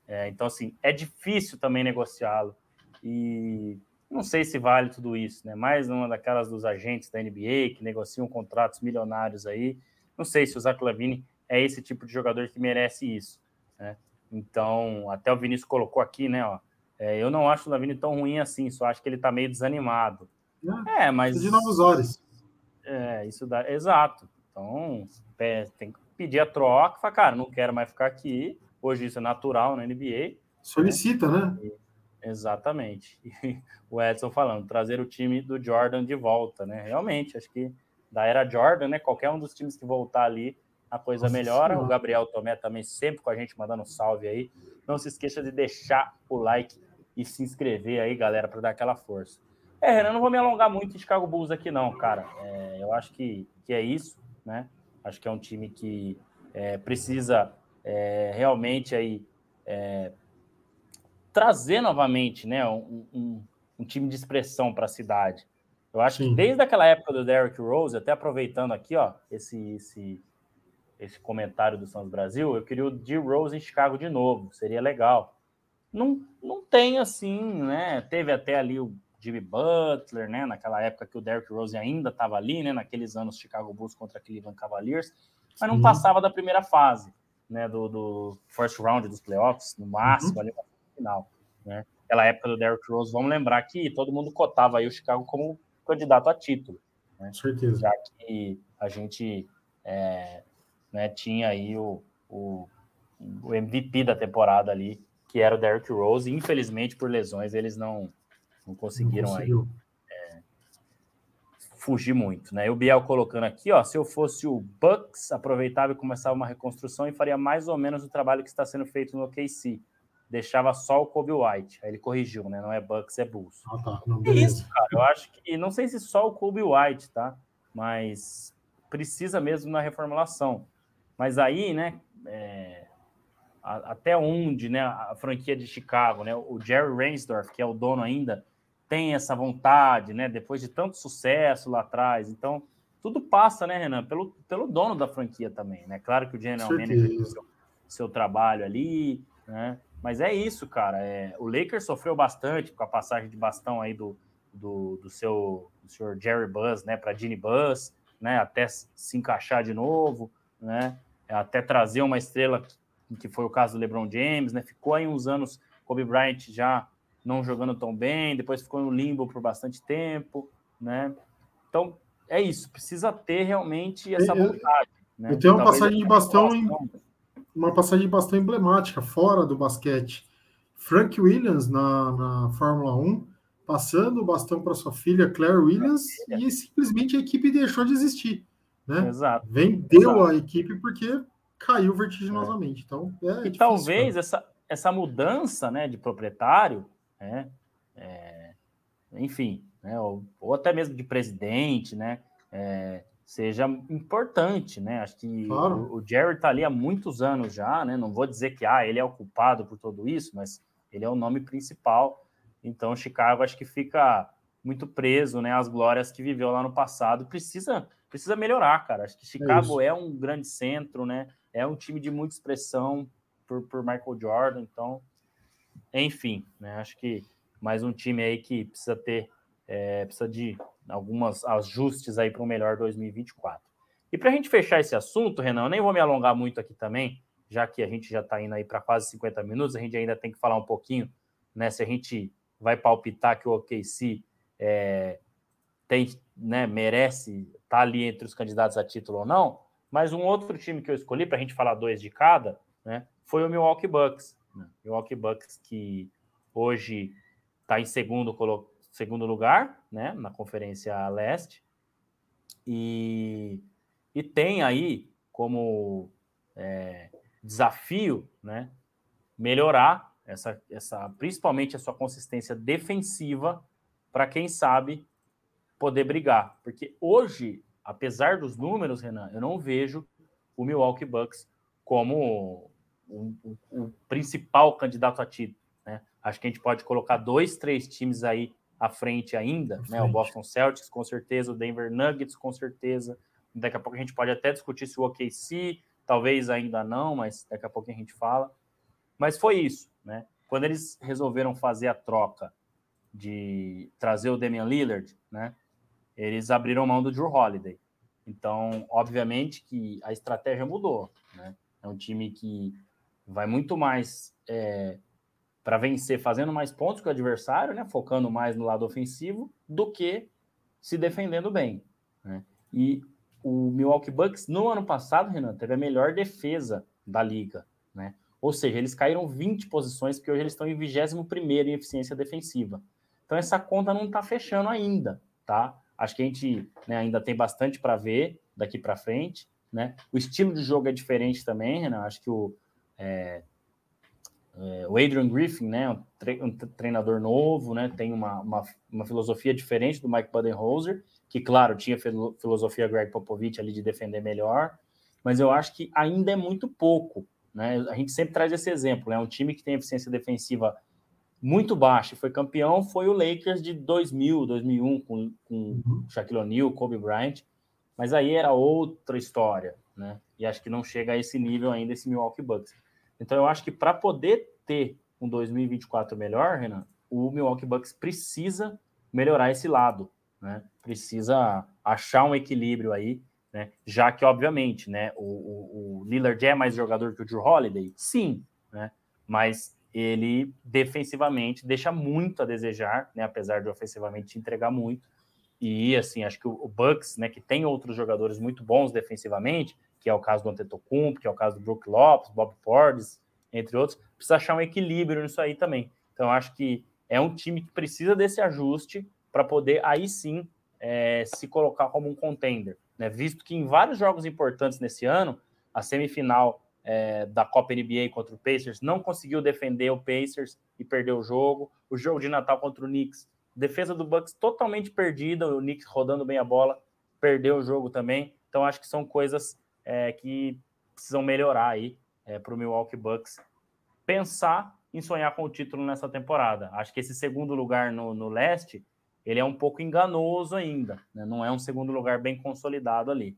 S1: É, então, assim, é difícil também negociá-lo. E não sei se vale tudo isso, né? Mais uma daquelas dos agentes da NBA que negociam contratos milionários aí. Não sei se o Zach Lavine é esse tipo de jogador que merece isso, né? Então, até o Vinícius colocou aqui, né? Ó, é, eu não acho o Lavine tão ruim assim, só acho que ele tá meio desanimado.
S2: É, é mas. De novos olhos.
S1: É, isso dá. Exato. Então, é, tem que pedir a troca, falar, cara, não quero mais ficar aqui. Hoje isso é natural na NBA.
S2: Solicita, né?
S1: né? Exatamente. E [LAUGHS] o Edson falando, trazer o time do Jordan de volta, né? Realmente, acho que da era Jordan, né? Qualquer um dos times que voltar ali, a coisa Nossa melhora. Senhora. O Gabriel Tomé também sempre com a gente mandando um salve aí. Não se esqueça de deixar o like e se inscrever aí, galera, para dar aquela força. É, Renan, não vou me alongar muito em Chicago Bulls aqui, não, cara. É, eu acho que, que é isso, né? Acho que é um time que é, precisa é, realmente aí é, trazer novamente, né, um, um, um time de expressão para a cidade. Eu acho Sim. que desde aquela época do Derrick Rose, até aproveitando aqui, ó, esse, esse, esse comentário do Santos Brasil, eu queria o D. Rose em Chicago de novo, seria legal. Não, não tem assim, né? Teve até ali o Jimmy Butler, né? Naquela época que o Derrick Rose ainda estava ali, né? Naqueles anos Chicago Bulls contra Cleveland Cavaliers, mas não passava da primeira fase, né? Do, do first round dos playoffs, no máximo, uhum. ali na final, né? Aquela época do Derrick Rose, vamos lembrar que todo mundo cotava aí o Chicago como candidato a título,
S2: né? Com certeza.
S1: Já que a gente é, né, tinha aí o, o, o MVP da temporada ali, que era o Derrick Rose, e infelizmente por lesões eles não não conseguiram não aí é, fugir muito, né? E o Biel colocando aqui, ó, se eu fosse o Bucks, aproveitava e começava uma reconstrução e faria mais ou menos o trabalho que está sendo feito no OKC. Deixava só o Kobe White. Aí ele corrigiu, né? Não é Bucks, é Bulls.
S2: Ah, tá. Não,
S1: é isso, cara. Eu acho que não sei se só o Kobe White, tá? Mas precisa mesmo na reformulação. Mas aí, né? É, até onde, né? A franquia de Chicago, né? O Jerry Reinsdorf, que é o dono ainda, tem essa vontade, né? Depois de tanto sucesso lá atrás. Então, tudo passa, né, Renan? Pelo, pelo dono da franquia também, né? Claro que o General Manager tem seu, seu trabalho ali, né? Mas é isso, cara. É, o Lakers sofreu bastante com a passagem de bastão aí do, do, do seu do senhor Jerry Buzz, né, para Ginny Buzz, né, até se encaixar de novo, né, até trazer uma estrela que foi o caso do LeBron James, né, ficou aí uns anos Kobe Bryant já não jogando tão bem, depois ficou no limbo por bastante tempo, né? Então, é isso, precisa ter realmente essa vontade.
S2: Né? Eu tenho uma Talvez passagem de bastão, em, uma passagem de bastão emblemática fora do basquete. Frank Williams na, na Fórmula 1, passando o bastão para sua filha Claire Williams, e simplesmente a equipe deixou de existir. Né? Exato. Vendeu Exato. a equipe porque caiu vertiginosamente. Então,
S1: é e difícil, talvez né? essa, essa mudança né, de proprietário, né, é, enfim, né, ou, ou, até mesmo de presidente, né, é, seja importante, né? Acho que claro. o, o Jerry está ali há muitos anos já, né? Não vou dizer que ah, ele é o culpado por tudo isso, mas ele é o nome principal. Então, Chicago acho que fica muito preso, né? As glórias que viveu lá no passado. Precisa, precisa melhorar, cara. Acho que Chicago é, é um grande centro, né? É um time de muita expressão por, por Michael Jordan. Então, enfim, né? Acho que mais um time aí que precisa ter, é, precisa de alguns ajustes aí para um melhor 2024. E para a gente fechar esse assunto, Renan, eu nem vou me alongar muito aqui também, já que a gente já está indo aí para quase 50 minutos, a gente ainda tem que falar um pouquinho, né? Se a gente vai palpitar que o OKC é, tem, né, merece estar tá ali entre os candidatos a título ou não, mas um outro time que eu escolhi para a gente falar dois de cada, né, foi o Milwaukee Bucks. Milwaukee Bucks que hoje está em segundo segundo lugar, né, na Conferência Leste, e, e tem aí como é, desafio, né, melhorar essa, essa, principalmente a sua consistência defensiva para quem sabe poder brigar, porque hoje, apesar dos números, Renan, eu não vejo o Milwaukee Bucks como o principal candidato a título. Né? Acho que a gente pode colocar dois, três times aí à frente ainda, né? O Boston Celtics, com certeza, o Denver Nuggets, com certeza. Daqui a pouco a gente pode até discutir se o OKC, talvez ainda não, mas daqui a pouco a gente fala. Mas foi isso, né? Quando eles resolveram fazer a troca de trazer o Damian Lillard, né? Eles abriram mão do Drew Holiday. Então, obviamente que a estratégia mudou, né? É um time que vai muito mais é, para vencer fazendo mais pontos que o adversário, né, focando mais no lado ofensivo, do que se defendendo bem. Né? E o Milwaukee Bucks, no ano passado, Renan, teve a melhor defesa da liga. Né? Ou seja, eles caíram 20 posições, porque hoje eles estão em 21 em eficiência defensiva. Então, essa conta não está fechando ainda. tá? Acho que a gente né, ainda tem bastante para ver daqui para frente. Né? O estilo de jogo é diferente também, Renan. Acho que o. É, é, o Adrian Griffin, né, um, tre um, treinador novo, né, tem uma, uma, uma, filosofia diferente do Mike Budenholzer, que, claro, tinha filo filosofia Greg Popovich ali de defender melhor, mas eu acho que ainda é muito pouco. Né? A gente sempre traz esse exemplo, né? um time que tem eficiência defensiva muito baixa e foi campeão foi o Lakers de 2000, 2001, com, com uhum. Shaquille O'Neal, Kobe Bryant, mas aí era outra história, né? E acho que não chega a esse nível ainda esse Milwaukee Bucks. Então, eu acho que para poder ter um 2024 melhor, Renan, o Milwaukee Bucks precisa melhorar esse lado, né? Precisa achar um equilíbrio aí, né? Já que, obviamente, né, o, o, o Lillard é mais jogador que o Drew Holiday, sim, né? Mas ele defensivamente deixa muito a desejar, né? Apesar de ofensivamente entregar muito. E assim, acho que o Bucks, né, que tem outros jogadores muito bons defensivamente, que é o caso do Antetokounmpo, que é o caso do Brook Lopes, Bob Portis, entre outros, precisa achar um equilíbrio nisso aí também. Então, acho que é um time que precisa desse ajuste para poder aí sim é, se colocar como um contender, né? Visto que em vários jogos importantes nesse ano, a semifinal é, da Copa NBA contra o Pacers não conseguiu defender o Pacers e perdeu o jogo. O jogo de Natal contra o Knicks, defesa do Bucks totalmente perdida, o Knicks rodando bem a bola, perdeu o jogo também. Então acho que são coisas é, que precisam melhorar aí é, para o Milwaukee Bucks pensar em sonhar com o título nessa temporada. Acho que esse segundo lugar no, no leste ele é um pouco enganoso ainda, né? não é um segundo lugar bem consolidado ali.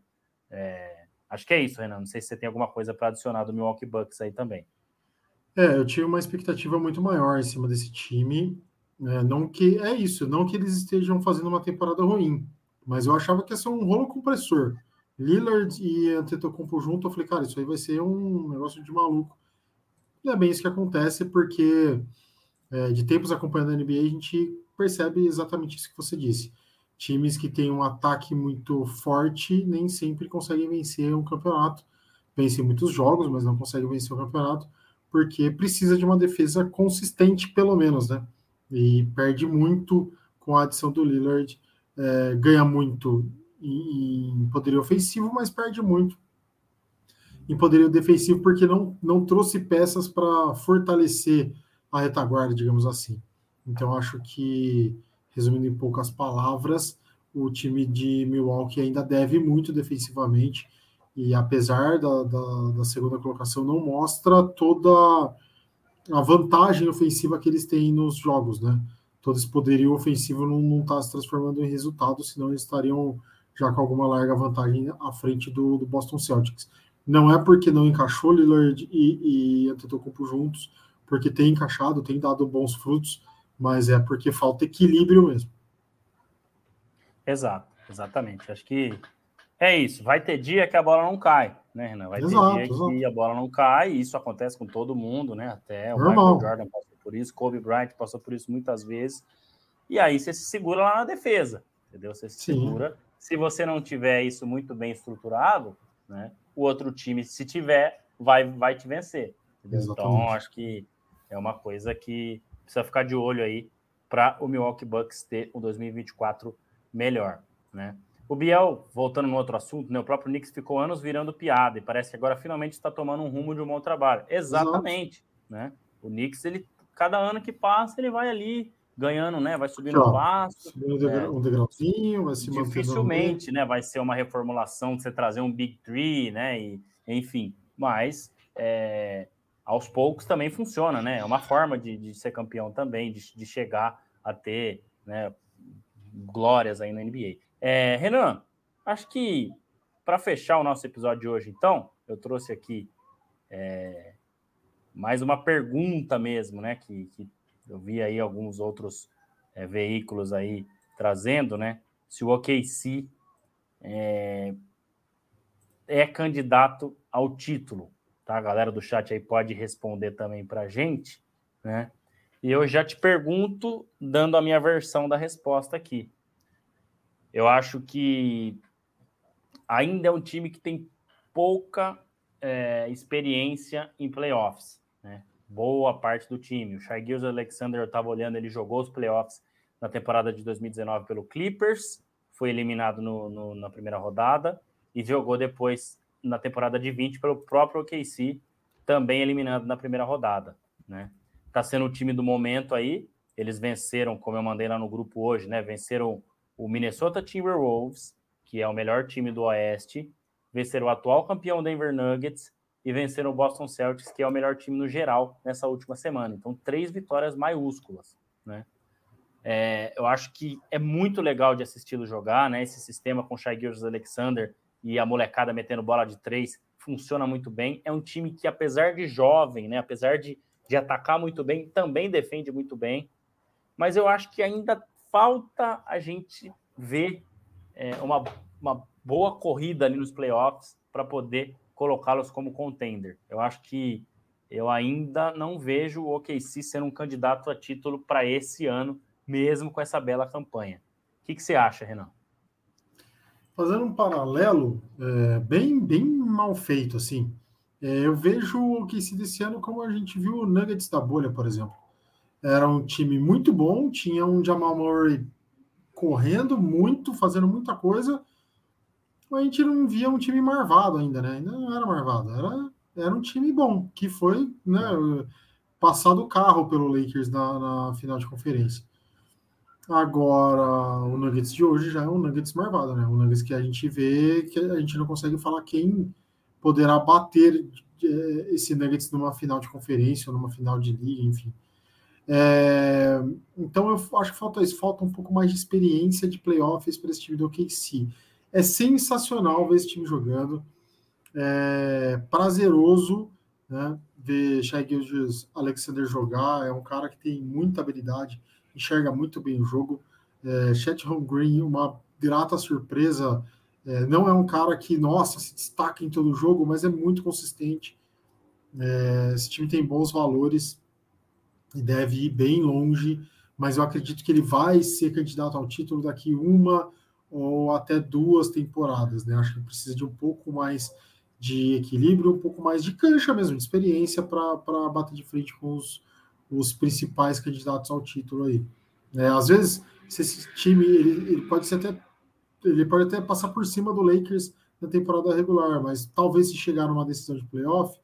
S1: É, acho que é isso, Renan. Não sei se você tem alguma coisa para adicionar do Milwaukee Bucks aí também.
S2: É, eu tinha uma expectativa muito maior em cima desse time. Né? Não que é isso, não que eles estejam fazendo uma temporada ruim, mas eu achava que ia ser um rolo compressor. Lillard e Antetokounmpo junto, eu falei, cara, isso aí vai ser um negócio de maluco. E é bem isso que acontece, porque é, de tempos acompanhando a NBA, a gente percebe exatamente isso que você disse. times que têm um ataque muito forte nem sempre conseguem vencer um campeonato. Vencem muitos jogos, mas não conseguem vencer o campeonato, porque precisa de uma defesa consistente, pelo menos, né? E perde muito com a adição do Lillard, é, ganha muito em, em poderio ofensivo, mas perde muito em poderio defensivo, porque não, não trouxe peças para fortalecer a retaguarda, digamos assim. Então, acho que, resumindo em poucas palavras, o time de Milwaukee ainda deve muito defensivamente, e apesar da, da, da segunda colocação, não mostra toda a vantagem ofensiva que eles têm nos jogos, né? Todo esse poderio ofensivo não está se transformando em resultado, senão eles estariam já com alguma larga vantagem à frente do, do Boston Celtics. Não é porque não encaixou Lillard e, e Antetokounmpo juntos, porque tem encaixado, tem dado bons frutos, mas é porque falta equilíbrio mesmo.
S1: Exato, exatamente. Acho que é isso. Vai ter dia que a bola não cai, né, Renan? Vai exato, ter dia exato. que a bola não cai, e isso acontece com todo mundo, né? Até o Normal. Michael Jordan passou por isso, Kobe Bryant passou por isso muitas vezes. E aí você se segura lá na defesa, entendeu? Você se Sim. segura. Se você não tiver isso muito bem estruturado, né? O outro time, se tiver, vai, vai te vencer. Então, acho que é uma coisa que precisa ficar de olho aí para o Milwaukee Bucks ter um 2024 melhor, né? O Biel, voltando no outro assunto, né, o próprio Knicks ficou anos virando piada e parece que agora finalmente está tomando um rumo de um bom trabalho. Exatamente, Exato. né? O Knicks, ele, cada ano que passa, ele vai ali ganhando, né? Vai subindo o passo.
S2: Subindo é, um degrauzinho, vai se
S1: Dificilmente, né? Vai ser uma reformulação de você trazer um Big Three, né? E, enfim, mas é, aos poucos também funciona, né? É uma forma de, de ser campeão também, de, de, chegar a ter né, glórias aí na NBA. É, Renan, acho que para fechar o nosso episódio de hoje, então, eu trouxe aqui é, mais uma pergunta mesmo, né? Que, que, eu vi aí alguns outros é, veículos aí trazendo, né? Se o OKC é, é candidato ao título tá? A galera do chat aí pode responder também para gente, né? E eu já te pergunto, dando a minha versão da resposta aqui. Eu acho que ainda é um time que tem pouca é, experiência em playoffs, né? Boa parte do time. O Shai Gilles Alexander, eu estava olhando, ele jogou os playoffs na temporada de 2019 pelo Clippers, foi eliminado no, no, na primeira rodada e jogou depois na temporada de 20 pelo próprio OKC, também eliminado na primeira rodada, né? Tá sendo o time do momento aí. Eles venceram, como eu mandei lá no grupo hoje, né? Venceram o Minnesota Timberwolves, que é o melhor time do Oeste, venceram o atual campeão Denver Nuggets e venceram o Boston Celtics, que é o melhor time no geral nessa última semana. Então, três vitórias maiúsculas, né? É, eu acho que é muito legal de assisti-lo jogar, né? Esse sistema com Shai Gilgeous Alexander e a molecada metendo bola de três funciona muito bem. É um time que, apesar de jovem, né, apesar de, de atacar muito bem, também defende muito bem. Mas eu acho que ainda falta a gente ver é, uma, uma boa corrida ali nos playoffs para poder colocá-los como contender. Eu acho que eu ainda não vejo o OKC sendo um candidato a título para esse ano, mesmo com essa bela campanha. O que, que você acha, Renan?
S2: fazendo um paralelo é, bem, bem mal feito, assim, é, eu vejo o se desse ano como a gente viu o Nuggets da bolha, por exemplo. Era um time muito bom, tinha um Jamal Murray correndo muito, fazendo muita coisa, a gente não via um time marvado ainda, né? Ainda não era marvado, era, era um time bom, que foi né, passado o carro pelo Lakers na, na final de conferência. Agora, o Nuggets de hoje já é um Nuggets marvado, né? Um Nuggets que a gente vê que a gente não consegue falar quem poderá bater é, esse Nuggets numa final de conferência ou numa final de liga, enfim. É, então eu acho que falta isso, falta um pouco mais de experiência de playoffs para esse time do OKC. É sensacional ver esse time jogando, é prazeroso né, ver Shai Gilgeous Alexander jogar, é um cara que tem muita habilidade, enxerga muito bem o jogo. É, Chet Green, uma grata surpresa. É, não é um cara que, nossa, se destaca em todo jogo, mas é muito consistente. É, esse time tem bons valores e deve ir bem longe mas eu acredito que ele vai ser candidato ao título daqui uma ou até duas temporadas, né? Acho que precisa de um pouco mais de equilíbrio, um pouco mais de cancha mesmo, de experiência para bater de frente com os, os principais candidatos ao título aí. É, às vezes, se esse time ele, ele, pode ser até ele pode até passar por cima do Lakers na temporada regular, mas talvez se chegar numa decisão de playoff,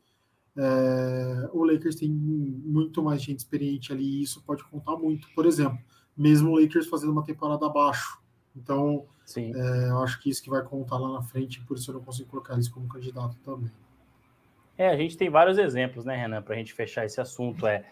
S2: é, o Lakers tem muito mais gente experiente ali e isso pode contar muito. Por exemplo, mesmo o Lakers fazendo uma temporada abaixo. Então, é, eu acho que isso que vai contar lá na frente, por isso eu não consigo colocar eles como candidato também.
S1: É, a gente tem vários exemplos, né, Renan, para a gente fechar esse assunto. É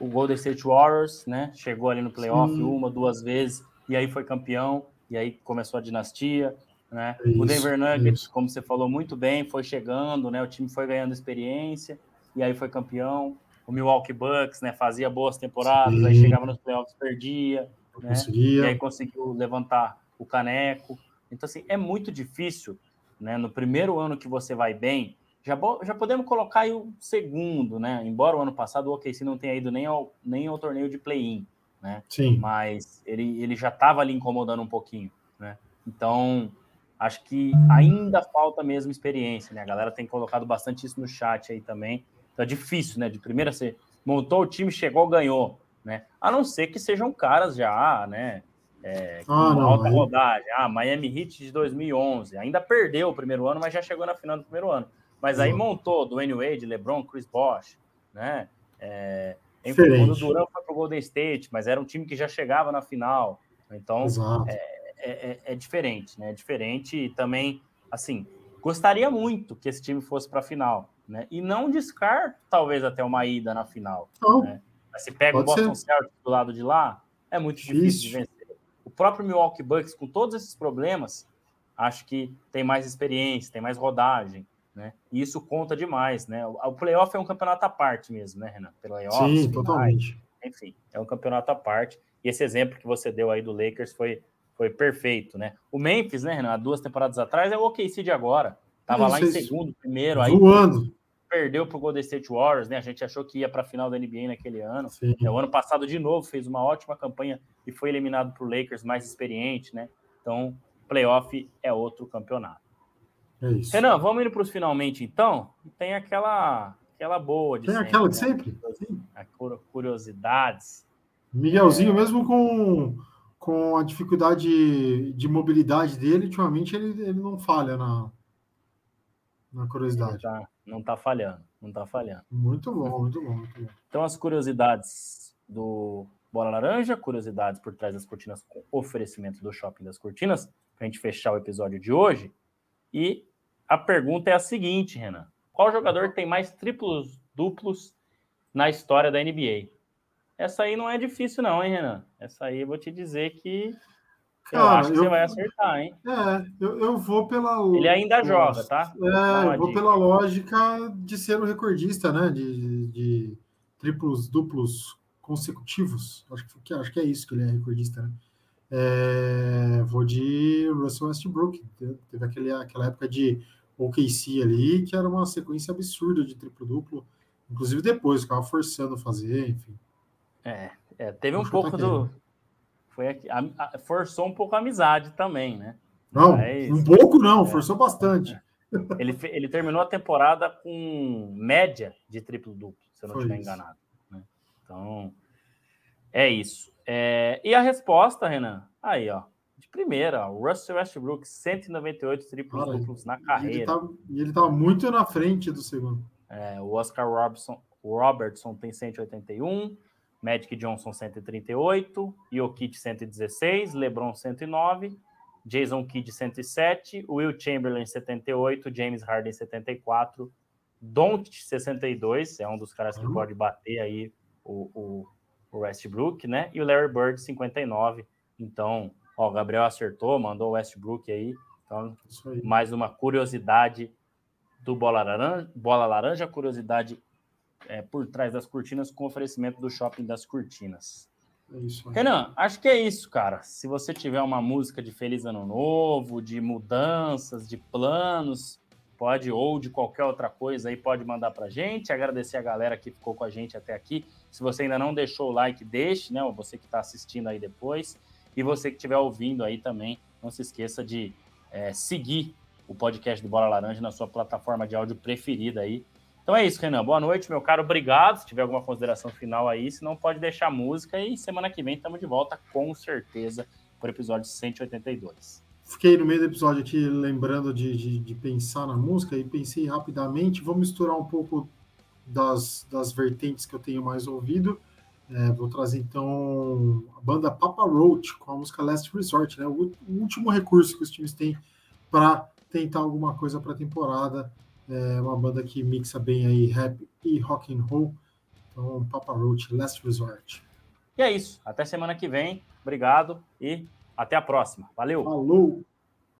S1: o Golden State Warriors, né? Chegou ali no playoff Sim. uma, duas vezes, e aí foi campeão, e aí começou a dinastia. Né? Isso, o Denver Nuggets, isso. como você falou muito bem, foi chegando, né? O time foi ganhando experiência e aí foi campeão. O Milwaukee Bucks, né? Fazia boas temporadas, Sim. aí chegava nos playoffs, perdia, né? E aí conseguiu levantar o caneco. Então, assim, é muito difícil, né? No primeiro ano que você vai bem, já, já podemos colocar aí o segundo, né? Embora o ano passado o OKC não tenha ido nem ao, nem ao torneio de play-in, né?
S2: Sim.
S1: Mas ele, ele já estava ali incomodando um pouquinho, né? Então, acho que ainda falta mesmo experiência, né? A galera tem colocado bastante isso no chat aí também. Então é difícil, né? De primeira você montou o time, chegou, ganhou, né? A não ser que sejam caras já, né? É, com ah, não, alta rodagem. Ah, Miami Heat de 2011. Ainda perdeu o primeiro ano, mas já chegou na final do primeiro ano. Mas aí montou Dwayne Wade, LeBron, Chris Bosh, né? É, quando o Durant foi para o Golden State, mas era um time que já chegava na final. Então, é, é, é, é, diferente, né? É diferente e também, assim, gostaria muito que esse time fosse para a final, né? E não descarto, talvez, até uma ida na final. Oh, né? Mas se pega o Boston Celtics do lado de lá, é muito difícil, difícil de vencer. O próprio Milwaukee Bucks, com todos esses problemas, acho que tem mais experiência, tem mais rodagem. Né? E isso conta demais, né? O playoff é um campeonato à parte mesmo, né, Renan?
S2: Playoff, Sim, finais, totalmente.
S1: Enfim, é um campeonato à parte. E esse exemplo que você deu aí do Lakers foi, foi perfeito, né? O Memphis, né, Renan, duas temporadas atrás é o OKC de agora. Tava lá em segundo, primeiro, aí
S2: voando.
S1: Perdeu para o Golden State Warriors, né? A gente achou que ia para a final da NBA naquele ano. Sim. É, o ano passado de novo fez uma ótima campanha e foi eliminado por Lakers mais experiente, né? Então, playoff é outro campeonato.
S2: É isso.
S1: Renan, vamos indo para os finalmente, então? Tem aquela, aquela boa de
S2: Tem
S1: sempre,
S2: aquela de né? sempre?
S1: A curiosidades.
S2: Miguelzinho, mesmo com, com a dificuldade de mobilidade dele, ultimamente ele, ele não falha na, na curiosidade.
S1: Tá, não está falhando, não está falhando.
S2: Muito bom, muito bom, muito bom.
S1: Então, as curiosidades do Bola Laranja, curiosidades por trás das cortinas com oferecimento do Shopping das Cortinas, para a gente fechar o episódio de hoje. E a pergunta é a seguinte, Renan: qual jogador tem mais triplos duplos na história da NBA? Essa aí não é difícil, não, hein, Renan? Essa aí eu vou te dizer que eu Cara, acho que eu, você vai acertar, hein?
S2: É, eu, eu vou pela.
S1: Ele ainda joga, tá?
S2: É, eu vou pela lógica de ser o recordista, né? De, de triplos duplos consecutivos. Acho que, acho que é isso que ele é recordista, né? É, vou de Russell Westbrook. Teve aquele, aquela época de OKC ali, que era uma sequência absurda de triplo-duplo. Inclusive depois, ficava forçando a fazer, enfim.
S1: É, é teve um pouco do. Foi aqui, a, a, forçou um pouco a amizade também, né?
S2: Não, Mas, um pouco não, é, forçou bastante.
S1: Ele, ele terminou a temporada com média de triplo-duplo, se eu não estiver enganado. Né? Então, é isso. É, e a resposta, Renan? Aí, ó. De primeira, o Russell Westbrook, 198 triplos Olha, duplos na carreira.
S2: E ele estava tá muito na frente do segundo.
S1: É, o Oscar Robertson, Robertson tem 181, Magic Johnson 138, Jokic 116, LeBron 109, Jason Kidd 107, Will Chamberlain 78, James Harden 74, Don't 62, é um dos caras que uhum. pode bater aí o, o o Westbrook, né? E o Larry Bird, 59. Então, ó, o Gabriel acertou, mandou o Westbrook aí. Então, aí. mais uma curiosidade do Bola Laranja, Bola Laranja curiosidade é, por trás das cortinas com oferecimento do Shopping das Cortinas.
S2: É isso aí.
S1: Renan, acho que é isso, cara. Se você tiver uma música de Feliz Ano Novo, de mudanças, de planos, pode, ou de qualquer outra coisa aí, pode mandar para gente. Agradecer a galera que ficou com a gente até aqui. Se você ainda não deixou o like, deixe, né? Você que está assistindo aí depois. E você que estiver ouvindo aí também, não se esqueça de é, seguir o podcast do Bola Laranja na sua plataforma de áudio preferida aí. Então é isso, Renan. Boa noite, meu caro. Obrigado. Se tiver alguma consideração final aí, se não pode deixar música. E semana que vem estamos de volta, com certeza, para o episódio 182.
S2: Fiquei no meio do episódio aqui lembrando de, de, de, pensar na música e pensei rapidamente. Vou misturar um pouco das, das vertentes que eu tenho mais ouvido. É, vou trazer então a banda Papa Roach com a música Last Resort, né? O último recurso que os times têm para tentar alguma coisa para a temporada. É uma banda que mixa bem aí rap e rock and roll. Então, Papa Roach, Last Resort.
S1: E é isso. Até semana que vem. Obrigado e até a próxima. Valeu.
S2: Falou.